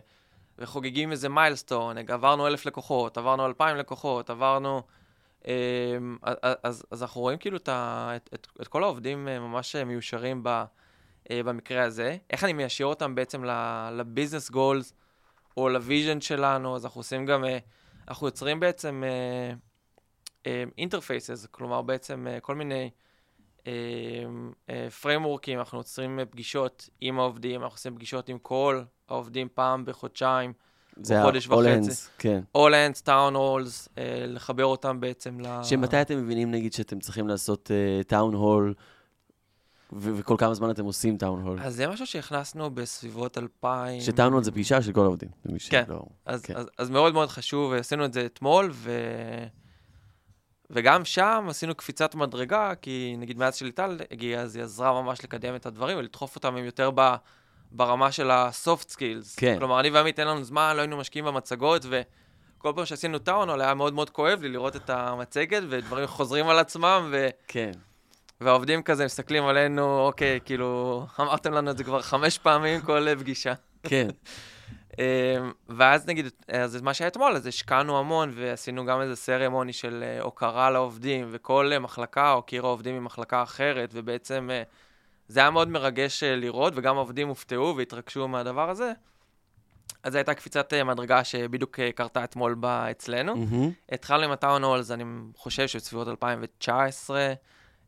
S4: וחוגגים איזה מיילסטון, עברנו אלף לקוחות, עברנו אלפיים לקוחות, עברנו... אמ, אז, אז אנחנו רואים כאילו את, את, את, את כל העובדים אה, ממש מיושרים ב, במקרה הזה. איך אני מיישיר אותם בעצם ל business goals או ל vision שלנו, אז אנחנו עושים גם, אנחנו יוצרים בעצם interfaces, כלומר בעצם כל מיני... פריימורקים, אנחנו יוצרים פגישות עם העובדים, אנחנו עושים פגישות עם כל העובדים פעם בחודשיים,
S2: זה חודש וחצי. זה ה-all-hands, כן.
S4: all-hands, town halls, אה, לחבר אותם בעצם ל...
S2: שמתי אתם מבינים, נגיד, שאתם צריכים לעשות uh, town hall, וכל כמה זמן אתם עושים town hall?
S4: אז זה משהו שהכנסנו בסביבות 2000...
S2: שטאון הול זה פגישה של כל העובדים.
S4: כן, שלא... אז, כן. אז, אז מאוד מאוד חשוב, עשינו את זה אתמול, ו... וגם שם עשינו קפיצת מדרגה, כי נגיד מאז שליטל הגיעה, אז היא עזרה ממש לקדם את הדברים ולדחוף אותם הם יותר ב, ברמה של ה-soft skills.
S2: כן.
S4: כלומר, אני ועמית אין לנו זמן, לא היינו משקיעים במצגות, וכל פעם שעשינו טאונול היה מאוד מאוד כואב לי לראות את המצגת, ודברים חוזרים על עצמם, ו...
S2: כן.
S4: והעובדים כזה מסתכלים עלינו, אוקיי, כאילו, אמרתם לנו את זה כבר חמש פעמים כל פגישה.
S2: כן.
S4: אמ, ואז נגיד, אז מה שהיה אתמול, אז השקענו המון ועשינו גם איזה סרמוני של אה, הוקרה לעובדים, וכל אה, מחלקה הוקירה עובדים ממחלקה אחרת, ובעצם אה, זה היה מאוד מרגש לראות, וגם העובדים הופתעו והתרגשו מהדבר הזה. אז זו הייתה קפיצת מדרגה שבדיוק קרתה אתמול בה אצלנו. Mm-hmm. התחלנו עם הטאון הולס, אני חושב שבסביבות 2019,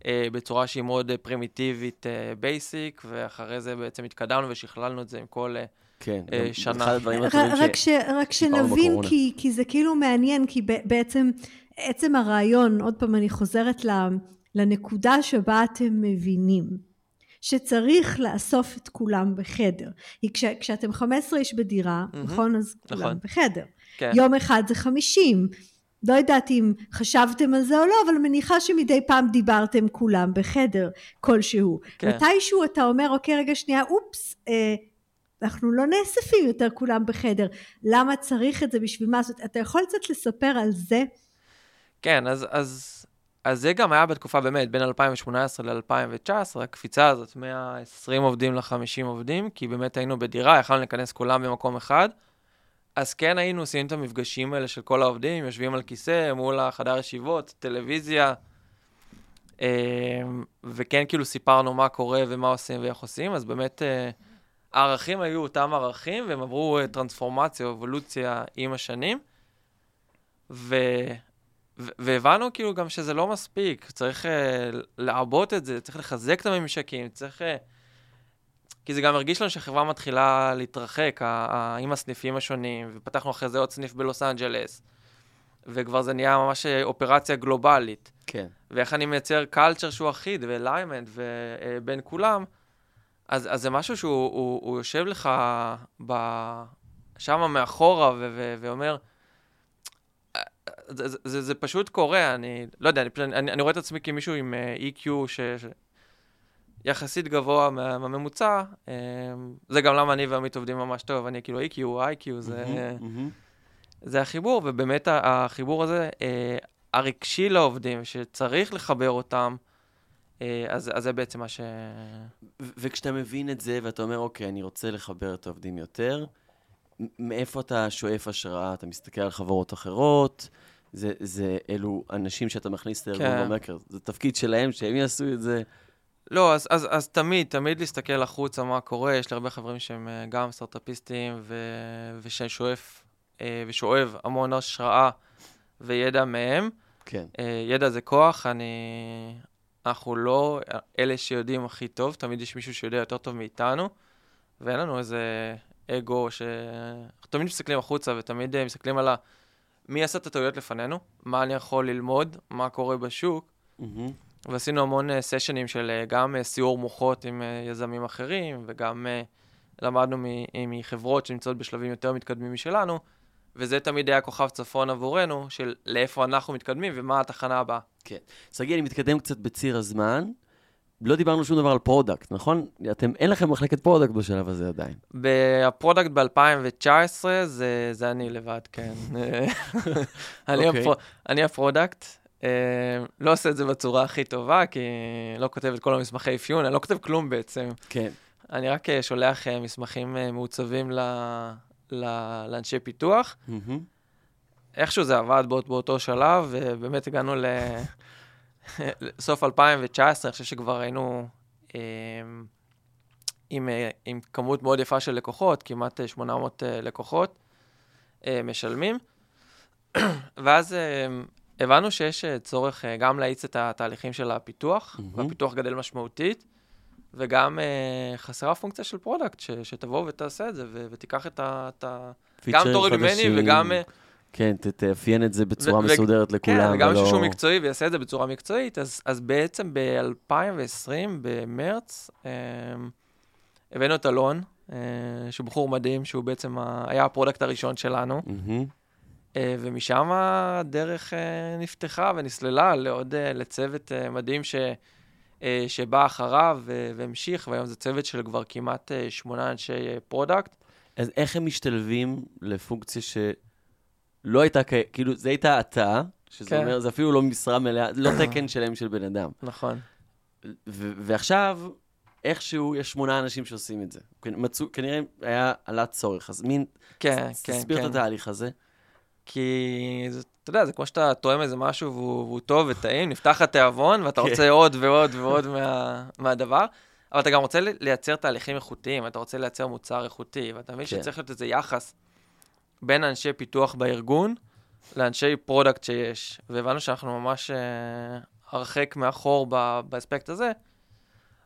S4: בצורה שהיא מאוד פרימיטיבית, בייסיק, ואחרי זה בעצם התקדמנו ושכללנו את זה עם כל...
S2: כן,
S4: אה, שנה. אחד
S2: הדברים הטובים
S3: ש... רק שנבין, כי, כי זה כאילו מעניין, כי בעצם עצם הרעיון, עוד פעם אני חוזרת. לנקודה שבה אתם מבינים שצריך לאסוף את כולם בחדר. כש, כשאתם 15 איש בדירה, mm-hmm. נכון? אז נכון. כולם בחדר. כן. יום אחד זה 50. לא יודעת אם חשבתם על זה או לא, אבל מניחה שמדי פעם דיברתם כולם בחדר כלשהו. כן. מתישהו אתה אומר, אוקיי, רגע שנייה, אופס, אה, אנחנו לא נאספים יותר כולם בחדר. למה צריך את זה? בשביל מה? זאת אתה יכול קצת לספר על זה?
S4: כן, אז, אז, אז זה גם היה בתקופה באמת, בין 2018 ל-2019, הקפיצה הזאת, 120 עובדים ל-50 עובדים, כי באמת היינו בדירה, יכלנו להיכנס כולם במקום אחד. אז כן היינו עושים את המפגשים האלה של כל העובדים, יושבים על כיסא מול החדר ישיבות, טלוויזיה, אמ, וכן כאילו סיפרנו מה קורה ומה עושים ואיך עושים, אז באמת אה, הערכים היו אותם ערכים, והם עברו אה, טרנספורמציה, אבולוציה עם השנים, ו... והבנו כאילו גם שזה לא מספיק, צריך uh, לעבות את זה, צריך לחזק את הממשקים, צריך... Uh, כי זה גם הרגיש לנו שהחברה מתחילה להתרחק, עם הסניפים השונים, ופתחנו אחרי זה עוד סניף בלוס אנג'לס, וכבר זה נהיה ממש אופרציה גלובלית.
S2: כן.
S4: ואיך אני מייצר קלצ'ר שהוא אחיד, ואליימנט, ובין כולם, אז, אז זה משהו שהוא הוא, הוא יושב לך ב... שם מאחורה ו- ו- ואומר, זה, זה, זה, זה פשוט קורה, אני לא יודע, אני, אני, אני רואה את עצמי כמישהו עם uh, EQ ש, ש, יחסית גבוה מה, מהממוצע, אמ, זה גם למה אני ועמית עובדים ממש טוב, אני כאילו EQ, IQ, זה, זה החיבור, ובאמת החיבור הזה, אה, הרגשי לעובדים, שצריך לחבר אותם, אה, אז, אז זה בעצם מה ש...
S2: וכשאתה מבין את זה ואתה אומר, אוקיי, אני רוצה לחבר את העובדים יותר, מאיפה אתה שואף השראה? אתה מסתכל על חברות אחרות? זה, זה אלו אנשים שאתה מכניס לארגון כן. במקר, זה תפקיד שלהם, שהם יעשו את זה.
S4: לא, אז, אז, אז תמיד, תמיד להסתכל החוצה מה קורה. יש לי הרבה חברים שהם אה, גם סטארט-אפיסטים, ו... ושואף אה, ושואב המון השראה וידע מהם.
S2: כן.
S4: אה, ידע זה כוח, אני... אנחנו לא אלה שיודעים הכי טוב, תמיד יש מישהו שיודע יותר טוב מאיתנו, ואין לנו איזה אגו ש... אנחנו תמיד מסתכלים החוצה ותמיד מסתכלים על ה... מי עשה את הטעויות לפנינו, מה אני יכול ללמוד, מה קורה בשוק. Mm-hmm. ועשינו המון סשנים אה, של אה, גם אה, סיור מוחות עם יזמים אחרים, וגם למדנו מחברות שנמצאות בשלבים יותר מתקדמים משלנו, וזה תמיד היה כוכב צפון עבורנו, של לאיפה אנחנו מתקדמים ומה התחנה הבאה.
S2: כן. שגיא, אני מתקדם קצת בציר הזמן. לא דיברנו שום דבר על product, נכון? אתם, אין לכם מחלקת product בשלב הזה עדיין.
S4: ה product ב-2019 זה, זה אני לבד, כן. אני, okay. אוקיי. הפר, אני ה product, Uh, לא עושה את זה בצורה הכי טובה, כי לא כותב את כל המסמכי אפיון, אני לא כותב כלום בעצם.
S2: כן.
S4: אני רק uh, שולח uh, מסמכים uh, מעוצבים לאנשי פיתוח. Mm-hmm. איכשהו זה עבד באות, באותו שלב, ובאמת הגענו לסוף 2019, אני חושב שכבר היינו uh, עם, uh, עם כמות מאוד יפה של לקוחות, כמעט 800 uh, לקוחות uh, משלמים. ואז... הבנו שיש אה, צורך אה, גם להאיץ את התהליכים של הפיתוח, mm-hmm. והפיתוח גדל משמעותית, וגם uh, חסרה פונקציה של product, ש, שתבוא ותעשה את זה, ו, ותיקח את ה... את ה... גם תוריד ממני וגם...
S2: כן, תאפיין את זה בצורה ו- מסודרת ו- לכולם.
S4: כן, וגם ולא... שהוא מקצועי ויעשה את זה בצורה מקצועית. אז, אז בעצם ב-2020, במרץ, אה, הבאנו את אלון, אה, שהוא בחור מדהים, שהוא בעצם ה- היה ה product הראשון שלנו. Mm-hmm. אה, ומשם הדרך אה, נפתחה ונסללה לעוד, אה, לצוות מדהים ש, שבא אחריו והמשיך, והיום זה צוות של כבר כמעט שמונה אנשי product.
S2: אז איך הם משתלבים לפונקציה שלא הייתה, כאילו, זה הייתה אתה, שזה כן. אומר, זה אפילו לא משרה מלאה, לא תקן שלם של בן אדם.
S4: נכון.
S2: ו- ועכשיו, איכשהו יש שמונה אנשים שעושים את זה. מצאו, כנראה היה, עלה צורך, אז מין,
S4: כן, כן, כן.
S2: תסביר את התהליך הזה.
S4: כי זה, אתה יודע, זה כמו שאתה טועם איזה משהו והוא, והוא טוב וטעים, נפתח התיאבון ואתה כן. רוצה עוד ועוד ועוד מה, מהדבר, אבל אתה גם רוצה לייצר תהליכים איכותיים, אתה רוצה לייצר מוצר איכותי, ואתה מבין כן. שצריך להיות איזה יחס בין אנשי פיתוח בארגון לאנשי product שיש, והבנו שאנחנו ממש uh, הרחק מאחור באספקט הזה,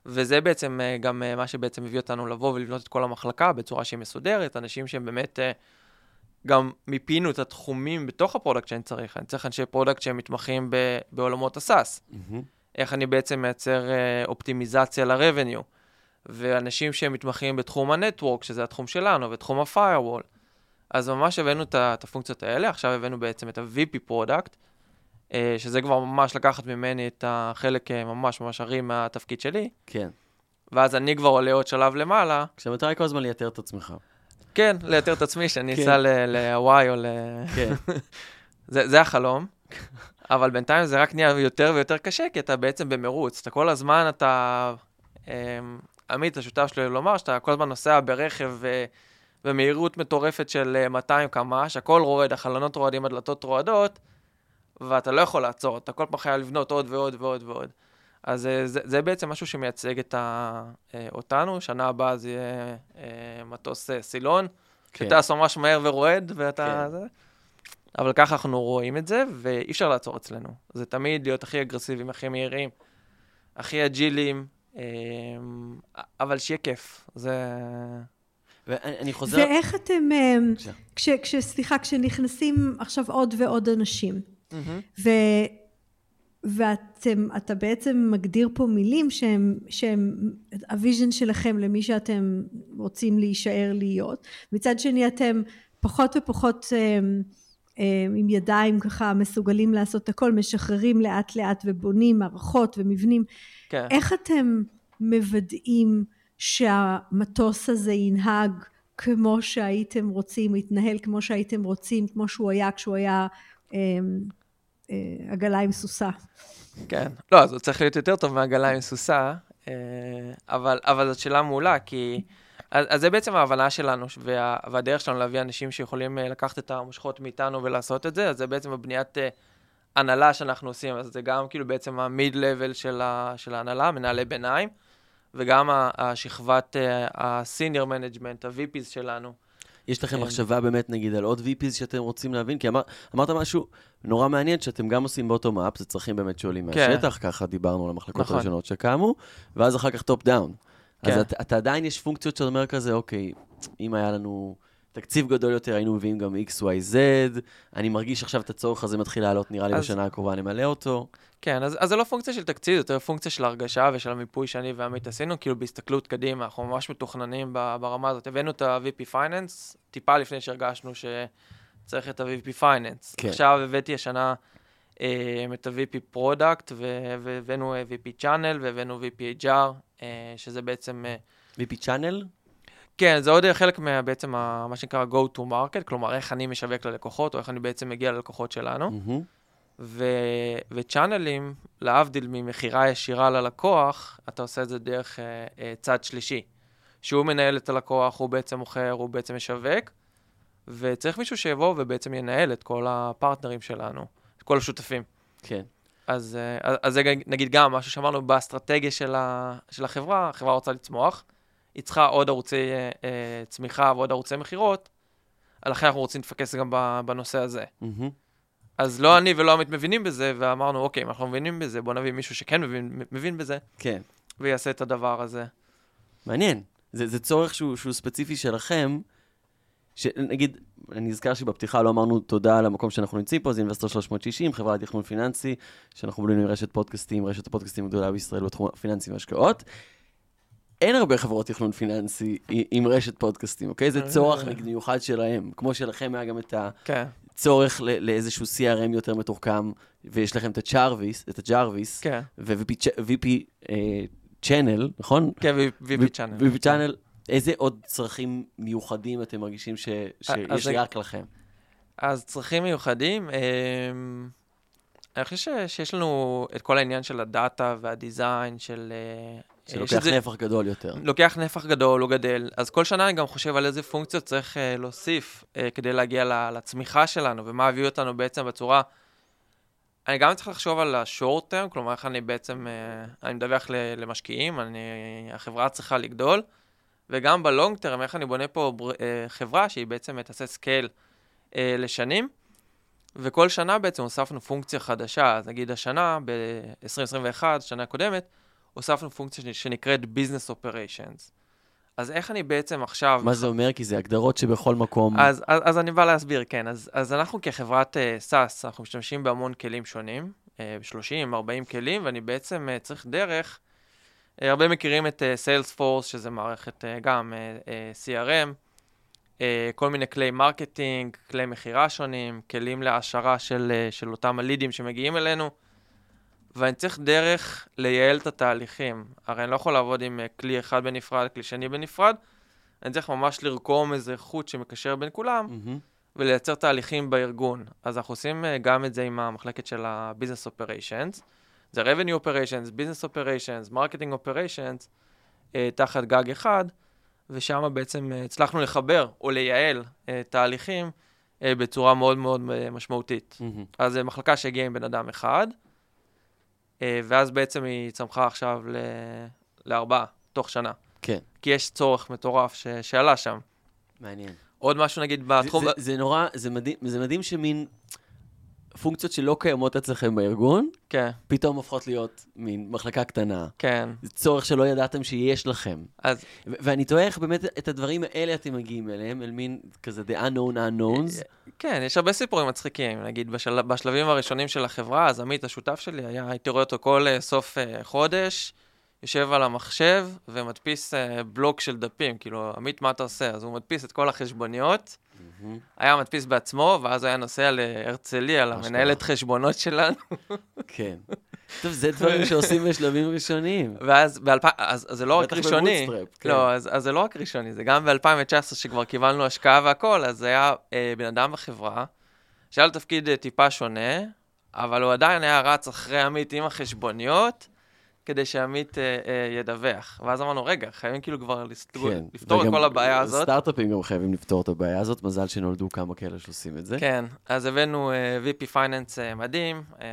S4: וזה בעצם uh, גם uh, מה שבעצם הביא אותנו לבוא ולבנות את כל המחלקה בצורה שהיא מסודרת, אנשים שהם באמת... גם מיפינו את התחומים בתוך ה product שאני צריך. אני צריך אנשי product שהם מתמחים ב- בעולמות ה SaaS. Mm-hmm. איך אני בעצם מייצר uh, אופטימיזציה ל-revenue. ואנשים שמתמחים בתחום ה network, שזה התחום שלנו, ותחום ה-firewall. אז ממש הבאנו את הפונקציות האלה, עכשיו הבאנו בעצם את ה- VP product, אה, שזה כבר ממש לקחת ממני את החלק אה, ממש ממש הרים מהתפקיד שלי.
S2: כן.
S4: ואז אני כבר עולה עוד שלב למעלה.
S2: כשהמטרה היא כל הזמן לייתר את עצמך.
S4: כן, לייתר את עצמי, שאני כן. אסע להוואי או ל... כן. זה, החלום. אבל בינתיים זה רק נהיה יותר ויותר קשה, כי אתה בעצם במרוץ. אתה כל הזמן, אתה... אמ, עמית, השותף שלי, לומר שאתה כל הזמן נוסע ברכב ו... במהירות מטורפת של 200 אה, קמ"ש, הכל רועד, החלונות רועדים, הדלתות רועדות, ואתה לא יכול לעצור, אתה כל פעם חייב לבנות עוד ועוד ועוד ועוד. אז אה, זה, זה בעצם משהו שמייצג את ה, אה, אותנו, שנה הבאה זה יהיה מטוס סילון, כן. שטס ממש מהר ורועד, ואתה... כן. זה. אבל ככה אנחנו רואים את זה, ואי אפשר לעצור אצלנו. זה תמיד להיות הכי אגרסיביים, הכי מהירים, הכי אג'ילים, אבל שיהיה כיף. זה...
S2: ואני חוזר...
S3: ואיך אתם, אה, כש, כש, סליחה, כשנכנסים עכשיו עוד ועוד אנשים, mm-hmm. ו, ואתם, אתה בעצם מגדיר פה מילים שהם, שהם ה vision שלכם למי שאתם רוצים להישאר להיות. מצד שני אתם פחות ופחות אה, אה, עם ידיים ככה מסוגלים לעשות הכל, משחררים לאט לאט ובונים מערכות ומבנים. כן. איך אתם מוודאים שהמטוס הזה ינהג כמו שהייתם רוצים, יתנהל כמו שהייתם רוצים, כמו שהוא היה כשהוא היה אה, עגלה עם סוסה.
S4: כן, לא, אז הוא צריך להיות יותר טוב מעגלה עם סוסה, אה, אבל, אבל זאת שאלה מעולה, כי... אז, אז זה בעצם ההבנה שלנו, וה, והדרך שלנו להביא אנשים שיכולים אה, לקחת את המושכות מאיתנו ולעשות את זה, אז זה בעצם הבניית אה, הנהלה שאנחנו עושים, אז זה גם כאילו בעצם המיד-לבל של, של ההנהלה, מנהלי ביניים. וגם השכבת ה-senior management, ה-VPs שלנו.
S2: יש לכם כן. מחשבה באמת, נגיד, על עוד VPs שאתם רוצים להבין? כי אמר, אמרת משהו נורא מעניין, שאתם גם עושים באותו מאפ, זה צרכים באמת שעולים כן. מהשטח, ככה דיברנו על המחלקות נכון. הראשונות שקמו, ואז אחר כך top down. כן. אז אתה, אתה עדיין, יש פונקציות שאתה אומר כזה, אוקיי, אם היה לנו תקציב גדול יותר, היינו מביאים גם X, Y, Z, אני מרגיש עכשיו את הצורך הזה מתחיל לעלות, נראה לי אז... בשנה הקרובה נמלא אותו.
S4: כן, אז, אז זה לא פונקציה של תקציב, זה יותר פונקציה של הרגשה ושל המיפוי שאני ועמית עשינו, כאילו בהסתכלות קדימה, אנחנו ממש מתוכננים ברמה הזאת. הבאנו את ה-VP Finance, טיפה לפני שהרגשנו שצריך את ה-VP Finance. כן. עכשיו הבאתי השנה אה, את ה-VP Product, והבאנו אה, VP Channel, והבאנו VP HR, אה, שזה בעצם... אה,
S2: VP Channel?
S4: כן, זה עוד חלק מה, בעצם מה שנקרא Go to Market, כלומר איך אני משווק ללקוחות, או איך אני בעצם מגיע ללקוחות שלנו. Mm-hmm. ו... וצ'אנלים, להבדיל ממכירה ישירה ללקוח, אתה עושה את זה דרך אה, אה, צד שלישי. שהוא מנהל את הלקוח, הוא בעצם מוכר, הוא בעצם משווק, וצריך מישהו שיבוא ובעצם ינהל את כל הפרטנרים שלנו, את כל השותפים.
S2: כן.
S4: אז, אה, אז זה נגיד גם משהו שאמרנו באסטרטגיה של, ה, של החברה, החברה רוצה לצמוח, היא צריכה עוד ערוצי אה, צמיחה ועוד ערוצי מכירות, לכן אנחנו רוצים להתפקס גם בנושא הזה. Mm-hmm. אז לא אני ולא עמית מבינים בזה, ואמרנו, אוקיי, אם אנחנו מבינים בזה, בוא נביא מישהו שכן מבין, מבין בזה,
S2: כן.
S4: ויעשה את הדבר הזה.
S2: מעניין. זה, זה צורך שהוא, שהוא ספציפי שלכם, שנגיד, אני נזכר שבפתיחה לא אמרנו תודה על המקום שאנחנו נמצאים פה, זה אינבסטור 360, חברה לתכנון פיננסי, שאנחנו בונים עם רשת פודקאסטים, רשת הפודקאסטים הגדולה בישראל בתחום הפיננסי והשקעות. אין הרבה חברות תכנון פיננסי עם רשת פודקאסטים, אוקיי? זה צורך נגיד מיוחד שלהם, כמו שלכם היה גם את
S4: כן.
S2: הצורך לאיזשהו CRM יותר מתוחכם, ויש לכם את הצ'ארוויס, את הג'ארוויס,
S4: כן.
S2: ו-VP צ'אנל, אה, נכון?
S4: כן, VP צ'אנל.
S2: VP צ'אנל, איזה עוד צרכים מיוחדים אתם מרגישים שיש רק לכם?
S4: אז צרכים מיוחדים, אה, אני חושב שיש לנו את כל העניין של הדאטה והדיזיין של אה,
S2: שלוקח שזה, נפח גדול יותר.
S4: לוקח נפח גדול, הוא גדל. אז כל שנה אני גם חושב על איזה פונקציות צריך uh, להוסיף uh, כדי להגיע לצמיחה שלנו, ומה הביא אותנו בעצם בצורה... אני גם צריך לחשוב על ה-short term, כלומר, איך אני בעצם, uh, אני מדווח למשקיעים, אני, החברה צריכה לגדול, וגם ב-long term, איך אני בונה פה uh, חברה שהיא בעצם תעשה scale uh, לשנים. וכל שנה בעצם הוספנו פונקציה חדשה, אז נגיד השנה, ב-2021, שנה קודמת, הוספנו פונקציה שנקראת Business Operations. אז איך אני בעצם עכשיו...
S2: מה זה אומר? כי זה הגדרות שבכל מקום...
S4: אז, אז, אז אני בא להסביר, כן. אז, אז אנחנו כחברת uh, SaaS, אנחנו משתמשים בהמון כלים שונים. Uh, 30, 40 כלים, ואני בעצם צריך דרך, הרבה מכירים את סיילספורס, שזה מערכת גם CRM, כל מיני כלי marketing, כלי מכירה שונים, כלים להעשרה של, של אותם ה-leads שמגיעים אלינו. ואני צריך דרך לייעל את התהליכים. הרי אני לא יכול לעבוד עם אה, כלי אחד בנפרד, כלי שני בנפרד, אני צריך ממש לרקום איזה חוט שמקשר בין כולם, mm-hmm. ולייצר תהליכים בארגון. אז אנחנו עושים אה, גם את זה עם המחלקת של ה-Business Operations. זה revenue operations, business operations, marketing operations, אה, תחת גג אחד, ושם בעצם הצלחנו לחבר או לייעל תהליכים בצורה מאוד מאוד משמעותית. Mm-hmm. אז זו מחלקה שהגיעה עם בן אדם אחד, ואז בעצם היא צמחה עכשיו ל... לארבעה, תוך שנה.
S2: כן.
S4: כי יש צורך מטורף ש... שעלה שם.
S2: מעניין.
S4: עוד משהו נגיד בתחום...
S2: זה, זה, זה נורא, זה מדהים, זה מדהים שמין פונקציות שלא קיימות אצלכם בארגון,
S4: כן.
S2: פתאום הופכות להיות מין מחלקה קטנה.
S4: כן.
S2: זה צורך שלא ידעתם שיש לכם.
S4: אז...
S2: ו- ואני תוהה איך באמת את הדברים האלה אתם מגיעים אליהם, אל מין כזה the unknown unknowns.
S4: כן, יש הרבה סיפורים מצחיקים. נגיד, בשל... בשלבים הראשונים של החברה, אז עמית, השותף שלי, היה, הייתי רואה אותו כל uh, סוף uh, חודש, יושב על המחשב ומדפיס uh, בלוק של דפים. כאילו, עמית, מה אתה עושה? אז הוא מדפיס את כל החשבוניות. Mm-hmm. היה מדפיס בעצמו, ואז היה נוסע להרצליה, למנהלת חשבונות שלנו.
S2: כן. טוב, זה דברים שעושים בשלבים ראשוניים.
S4: ואז ב-2000, אז, אז זה לא רק ראשוני. כן. לא, אז, אז זה לא רק ראשוני, זה גם ב-2019, שכבר קיבלנו השקעה והכול, אז היה אה, בן אדם בחברה, שהיה לו תפקיד אה, טיפה שונה, אבל הוא עדיין היה רץ אחרי עמית עם החשבוניות, כדי שעמית אה, אה, ידווח. ואז אמרנו, רגע, חייבים כאילו כבר כן, לפתור את כל הבעיה הזאת.
S2: סטארט-אפים גם חייבים לפתור את הבעיה הזאת, מזל שנולדו כמה כאלה שעושים את זה.
S4: כן, אז הבאנו אה, VP פייננס אה, מדהים, אה,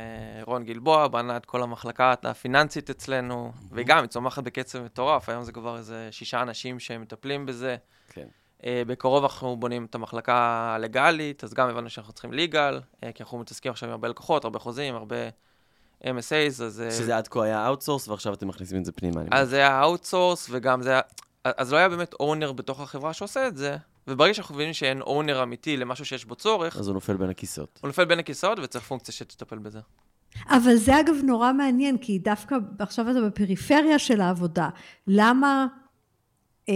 S4: רון גלבוע, בנה את כל המחלקה הפיננסית אצלנו, mm-hmm. וגם היא צומחת בקצב מטורף, היום זה כבר איזה שישה אנשים שמטפלים בזה.
S2: כן.
S4: Uh, בקרוב אנחנו בונים את המחלקה הלגאלית, אז גם הבנו שאנחנו צריכים legal, uh, כי אנחנו מתעסקים עכשיו עם הרבה לקוחות, הרבה חוזים, הרבה MSAs, אז...
S2: אה, שזה עד כה היה outsource, ועכשיו אתם מכניסים את זה פנימה.
S4: אז זה היה outsource, וגם זה היה... אז לא היה באמת owner בתוך החברה שעושה את זה, וברגע שאנחנו מבינים שאין owner אמיתי למשהו שיש בו צורך...
S2: אז הוא נופל בין הכיסאות.
S4: הוא נופל בין הכיסאות, וצריך פונקציה שתטפל בזה.
S3: אבל זה אגב נורא מעניין, כי דווקא עכשיו אתה בפריפריה של העבודה. למה אה,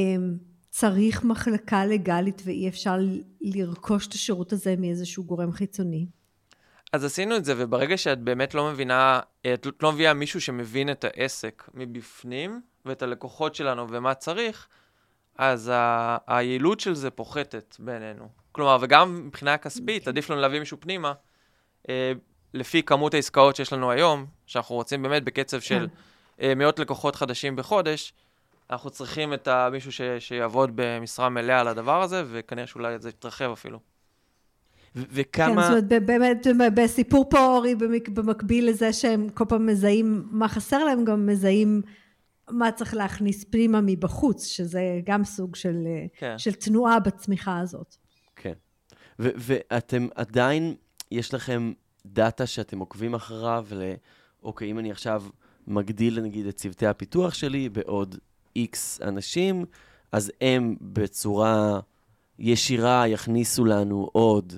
S3: צריך מחלקה לגלית ואי אפשר לרכוש את השירות הזה מאיזשהו גורם חיצוני?
S4: אז עשינו את זה, וברגע שאת באמת לא מבינה, את לא מביאה מישהו שמבין את העסק מבפנים, ואת הלקוחות שלנו ומה צריך, אז ה- היעילות של זה פוחתת בינינו. כלומר, וגם מבחינה כספית, עדיף לנו להביא מישהו פנימה, אה, לפי כמות העסקאות שיש לנו היום, שאנחנו רוצים באמת בקצב של כן. אה, מאות לקוחות חדשים בחודש, אנחנו צריכים את מישהו ש- שיעבוד במשרה מלאה על הדבר הזה, וכנראה שאולי זה יתרחב אפילו.
S2: וכמה...
S3: כן, זאת אומרת, באמת, בסיפור פה, אורי, במקביל לזה שהם כל פעם מזהים מה חסר להם, גם מזהים מה צריך להכניס פנימה מבחוץ, שזה גם סוג של, כן. של תנועה בצמיחה הזאת.
S2: כן. ו- ואתם עדיין, יש לכם דאטה שאתם עוקבים אחריו, ל... אוקיי, אם אני עכשיו מגדיל, נגיד, את צוותי הפיתוח שלי בעוד X אנשים, אז הם בצורה ישירה יכניסו לנו עוד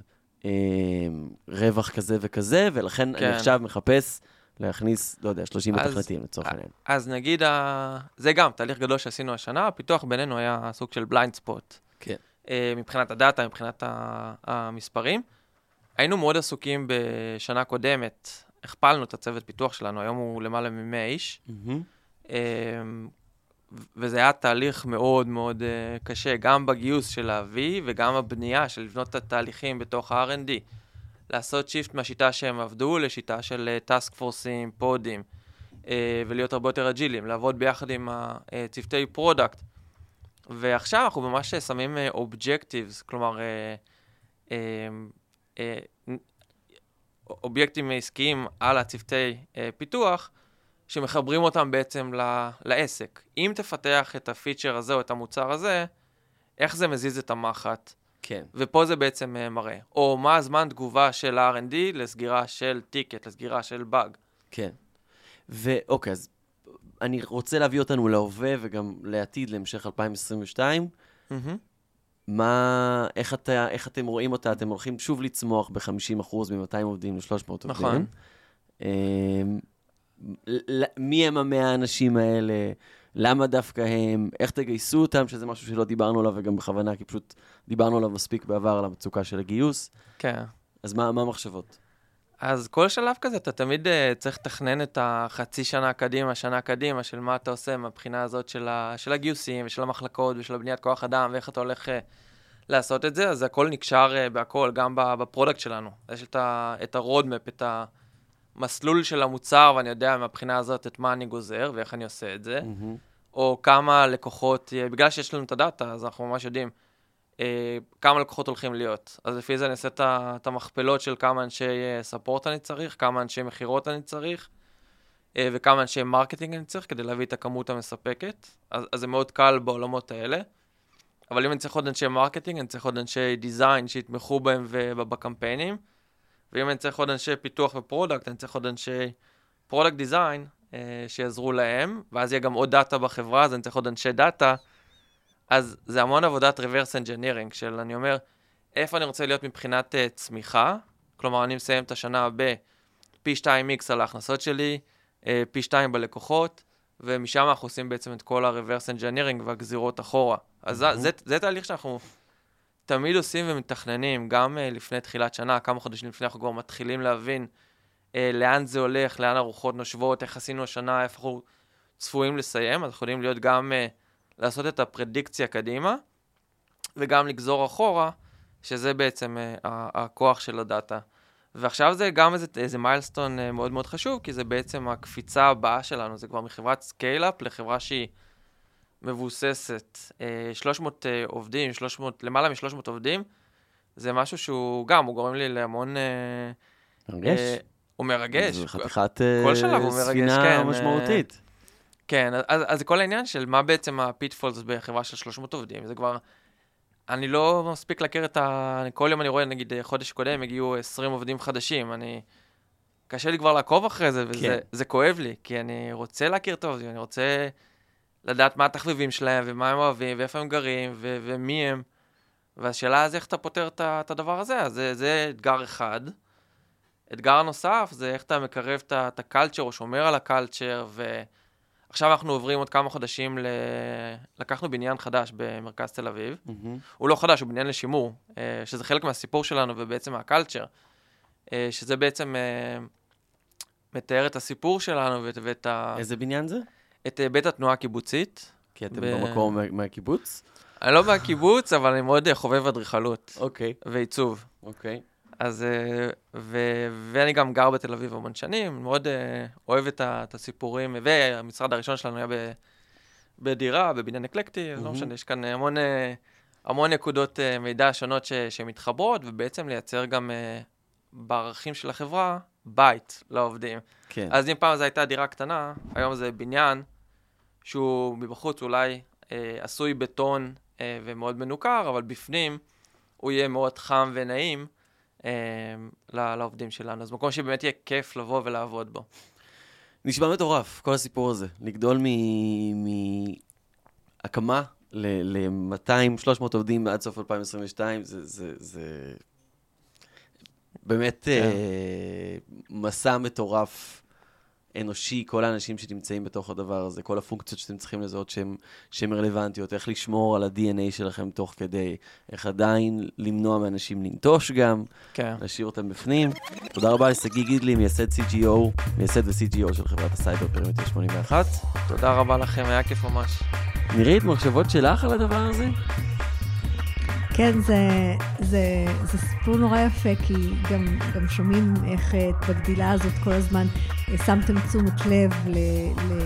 S2: רווח כזה וכזה, ולכן כן. אני עכשיו מחפש להכניס, לא יודע, 30 מתכנתים לצורך העניין.
S4: אז נגיד, ה... זה גם תהליך גדול שעשינו השנה, הפיתוח בינינו היה סוג של blind spot.
S2: כן.
S4: אה, מבחינת ה-data, מבחינת המספרים. היינו מאוד עסוקים בשנה קודמת, הכפלנו את הצוות פיתוח שלנו, היום הוא למעלה מ-100 איש. Mm-hmm. וזה היה תהליך מאוד מאוד uh, קשה, גם בגיוס של להביא וגם הבנייה של לבנות את התהליכים בתוך ה-R&D. לעשות shift מהשיטה שהם עבדו לשיטה של task uh, forces, pods, uh, ולהיות הרבה יותר agile-ים, לעבוד ביחד עם הצוותי product. ועכשיו אנחנו ממש שמים objectives, uh, כלומר, uh, uh, uh, אובייקטים עסקיים על הצוותי uh, פיתוח, שמחברים אותם בעצם ל- לעסק. אם תפתח את הפיצ'ר הזה או את המוצר הזה, איך זה מזיז את המחט?
S2: כן.
S4: ופה זה בעצם uh, מראה. או מה הזמן תגובה של R&D לסגירה של טיקט, לסגירה של באג.
S2: כן. ואוקיי, אז אני רוצה להביא אותנו להווה וגם לעתיד, להמשך 2022. Mm-hmm. מה, איך, אתה, איך אתם רואים אותה? אתם הולכים שוב לצמוח ב-50% מ-200 עובדים ל-300 עובדים.
S4: נכון.
S2: מי הם המאה האנשים האלה? למה דווקא הם? איך תגייסו אותם? שזה משהו שלא דיברנו עליו, וגם בכוונה, כי פשוט דיברנו עליו מספיק בעבר, על המצוקה של הגיוס.
S4: כן.
S2: אז מה, מה המחשבות?
S4: אז כל שלב כזה, אתה תמיד uh, צריך לתכנן את החצי שנה קדימה, שנה קדימה, של מה אתה עושה מהבחינה הזאת של, ה, של הגיוסים ושל המחלקות ושל הבניית כוח אדם, ואיך אתה הולך uh, לעשות את זה. אז הכל נקשר uh, בהכל, גם ב-product שלנו. יש את, ה, את את המסלול של המוצר, ואני יודע מהבחינה הזאת את מה אני גוזר ואיך אני עושה את זה. Mm-hmm. או כמה לקוחות, בגלל שיש לנו את ה-data, אז אנחנו ממש יודעים. אה, כמה לקוחות הולכים להיות. אז לפי זה אני אעשה את המכפלות של כמה אנשי support אה, אני צריך, כמה אנשי מכירות אני צריך, אה, וכמה אנשי marketing אני צריך כדי להביא את הכמות המספקת. אז, אז זה מאוד קל בעולמות האלה. אבל אם אני צריך עוד אנשי marketing, אני צריך עוד אנשי design שיתמכו בהם ובקמפיינים. ואם אני צריך עוד אנשי פיתוח ו-product, אני צריך עוד אנשי product design שיעזרו להם, ואז יהיה גם עוד data בחברה, אז אני צריך עוד אנשי data אז זה המון עבודת reverse engineering של, אני אומר, איפה אני רוצה להיות מבחינת uh, צמיחה, כלומר, אני מסיים את השנה בפי 2x על ההכנסות שלי, uh, פי 2 בלקוחות, ומשם אנחנו עושים בעצם את כל ה-reverse engineering והגזירות אחורה. אז mm-hmm. זה, זה תהליך שאנחנו תמיד עושים ומתכננים, גם uh, לפני תחילת שנה, כמה חודשים לפני אנחנו כבר מתחילים להבין uh, לאן זה הולך, לאן הרוחות נושבות, איך עשינו השנה, איפה אנחנו צפויים לסיים, אנחנו יכולים להיות גם... Uh, לעשות את ה-prediction-ציה קדימה, וגם לגזור אחורה, שזה בעצם uh, הכוח של ה-data. ועכשיו זה גם איזה, איזה milestone uh, מאוד מאוד חשוב, כי זה בעצם הקפיצה הבאה שלנו, זה כבר מחברת scale-up לחברה שהיא מבוססת. Uh, 300 uh, עובדים, 300, למעלה מ-300 עובדים, זה משהו שהוא גם, הוא גורם לי להמון...
S2: Uh, מרגש. Uh,
S4: הוא מרגש.
S2: זה חתיכת ספינה כן, משמעותית.
S4: כן, אז, אז זה כל העניין של מה בעצם ה-pitfalls בחברה של 300 עובדים. זה כבר... אני לא מספיק להכיר את ה... כל יום אני רואה, נגיד, חודש קודם הגיעו 20 עובדים חדשים. אני... קשה לי כבר לעקוב אחרי זה, וזה כן. כואב לי, כי אני רוצה להכיר את העובדים, אני רוצה לדעת מה התחביבים שלהם, ומה הם אוהבים, ואיפה הם גרים, ו- ומי הם. והשאלה אז איך אתה פותר את הדבר הזה, אז זה, זה אתגר אחד. אתגר נוסף זה איך אתה מקרב את הקלצ'ר, או שומר על הקלצ'ר, ו... עכשיו אנחנו עוברים עוד כמה חודשים, ל... לקחנו בניין חדש במרכז תל אביב. Mm-hmm. הוא לא חדש, הוא בניין לשימור, אה, שזה חלק מהסיפור שלנו ובעצם מהקלצ'ר, אה, שזה בעצם אה, מתאר את הסיפור שלנו ואת
S2: ה... איזה בניין זה?
S4: את בית התנועה הקיבוצית.
S2: כי אתם ב... במקום מהקיבוץ?
S4: אני לא מהקיבוץ, אבל אני מאוד חובב אדריכלות.
S2: אוקיי.
S4: Okay. ועיצוב.
S2: אוקיי. Okay.
S4: אז, אה, ו, ואני גם גר בתל אביב המון שנים, מאוד אה, אוהב את, ה, את הסיפורים, והמשרד הראשון שלנו היה ב, בדירה, בבניין אקלקטי, mm-hmm. לא משנה, יש כאן המון, אה, המון נקודות מידע שונות ש, שמתחברות, ובעצם לייצר גם בערכים של החברה בית לעובדים.
S2: כן.
S4: אז אם פעם זו הייתה דירה קטנה, היום זה בניין שהוא מבחוץ אולי אה, עשוי בטון אה, ומאוד מנוכר, אבל בפנים הוא יהיה מאוד חם ונעים. אה, לעובדים שלנו. אז מקום שבאמת יהיה כיף לבוא ולעבוד בו.
S2: נשמע מטורף, כל הסיפור הזה. לגדול מהקמה ל-200-300 עובדים עד סוף 2022, זה, זה, זה באמת כן. אה, מסע מטורף אנושי, כל האנשים שנמצאים בתוך הדבר הזה, כל הפונקציות שאתם צריכים לזהות שהן רלוונטיות, איך לשמור על ה-DNA שלכם תוך כדי, איך עדיין למנוע מאנשים לנטוש גם,
S4: כן.
S2: להשאיר אותם בפנים. תודה רבה לשגיא גידלי, מייסד CGO, מייסד ו-CGO של חברת הסייבר פרימיטר 81.
S4: תודה רבה לכם, היה כיף ממש.
S2: נירית, מחשבות שלך על הדבר הזה?
S3: כן, זה, זה, זה סיפור נורא יפה, כי גם, גם שומעים איך אה, בגדילה הזאת כל הזמן שמתם תשומת לב ל, ל,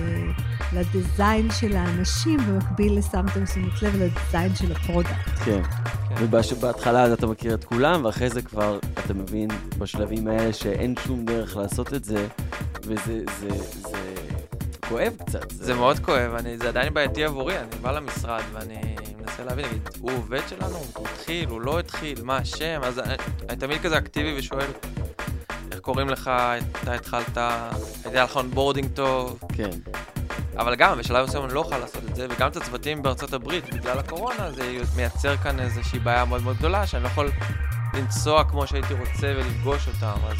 S3: לדיזיין של האנשים, במקביל לשמתם תשומת לב לדיזיין של הפרודקט.
S2: כן, כן. ובהתחלה אתה מכיר את כולם, ואחרי זה כבר אתה מבין בשלבים האלה שאין שום דרך לעשות את זה, וזה זה, זה כואב קצת.
S4: זה, זה מאוד כואב, אני, זה עדיין בעייתי עבורי, אני בא למשרד ואני... מנסה להבין, נגיד, הוא עובד שלנו? הוא התחיל? הוא לא התחיל? מה השם? אז אני, אני תמיד כזה אקטיבי ושואל, איך קוראים לך? אתה התחלת? היה לך onboarding טוב?
S2: כן.
S4: אבל גם, בשלב מסוים אני לא אוכל לעשות את זה, וגם את הצוותים בארצות הברית, בגלל הקורונה, זה מייצר כאן איזושהי בעיה מאוד מאוד גדולה, שאני לא יכול לנסוע כמו שהייתי רוצה ולפגוש אותם, אז...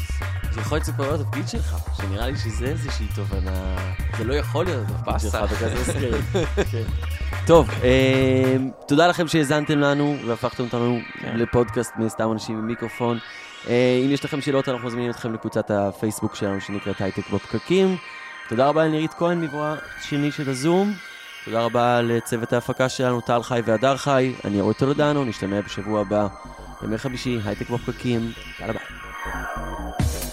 S2: זה יכול להיות סיפור התפקיד שלך, שנראה לי שזה איזושהי תובנה, זה לא יכול להיות התפקיד שלך בכזה סקרים. כן. טוב, אה, תודה לכם שהאזנתם לנו והפכתם אותנו כן. לפודקאסט מסתם אנשים עם מיקרופון. אה, אם יש לכם שאלות, אנחנו מזמינים אתכם לקבוצת הפייסבוק שלנו שנקראת הייטק בפקקים. תודה רבה לנירית כהן, מעברו השני של הזום. תודה רבה לצוות ההפקה שלנו, טל חי והדר חי. אני אורי טולדנו, נשתמע בשבוע הבא, ימי חמישי, הייטק בפקקים. יאללה ביי.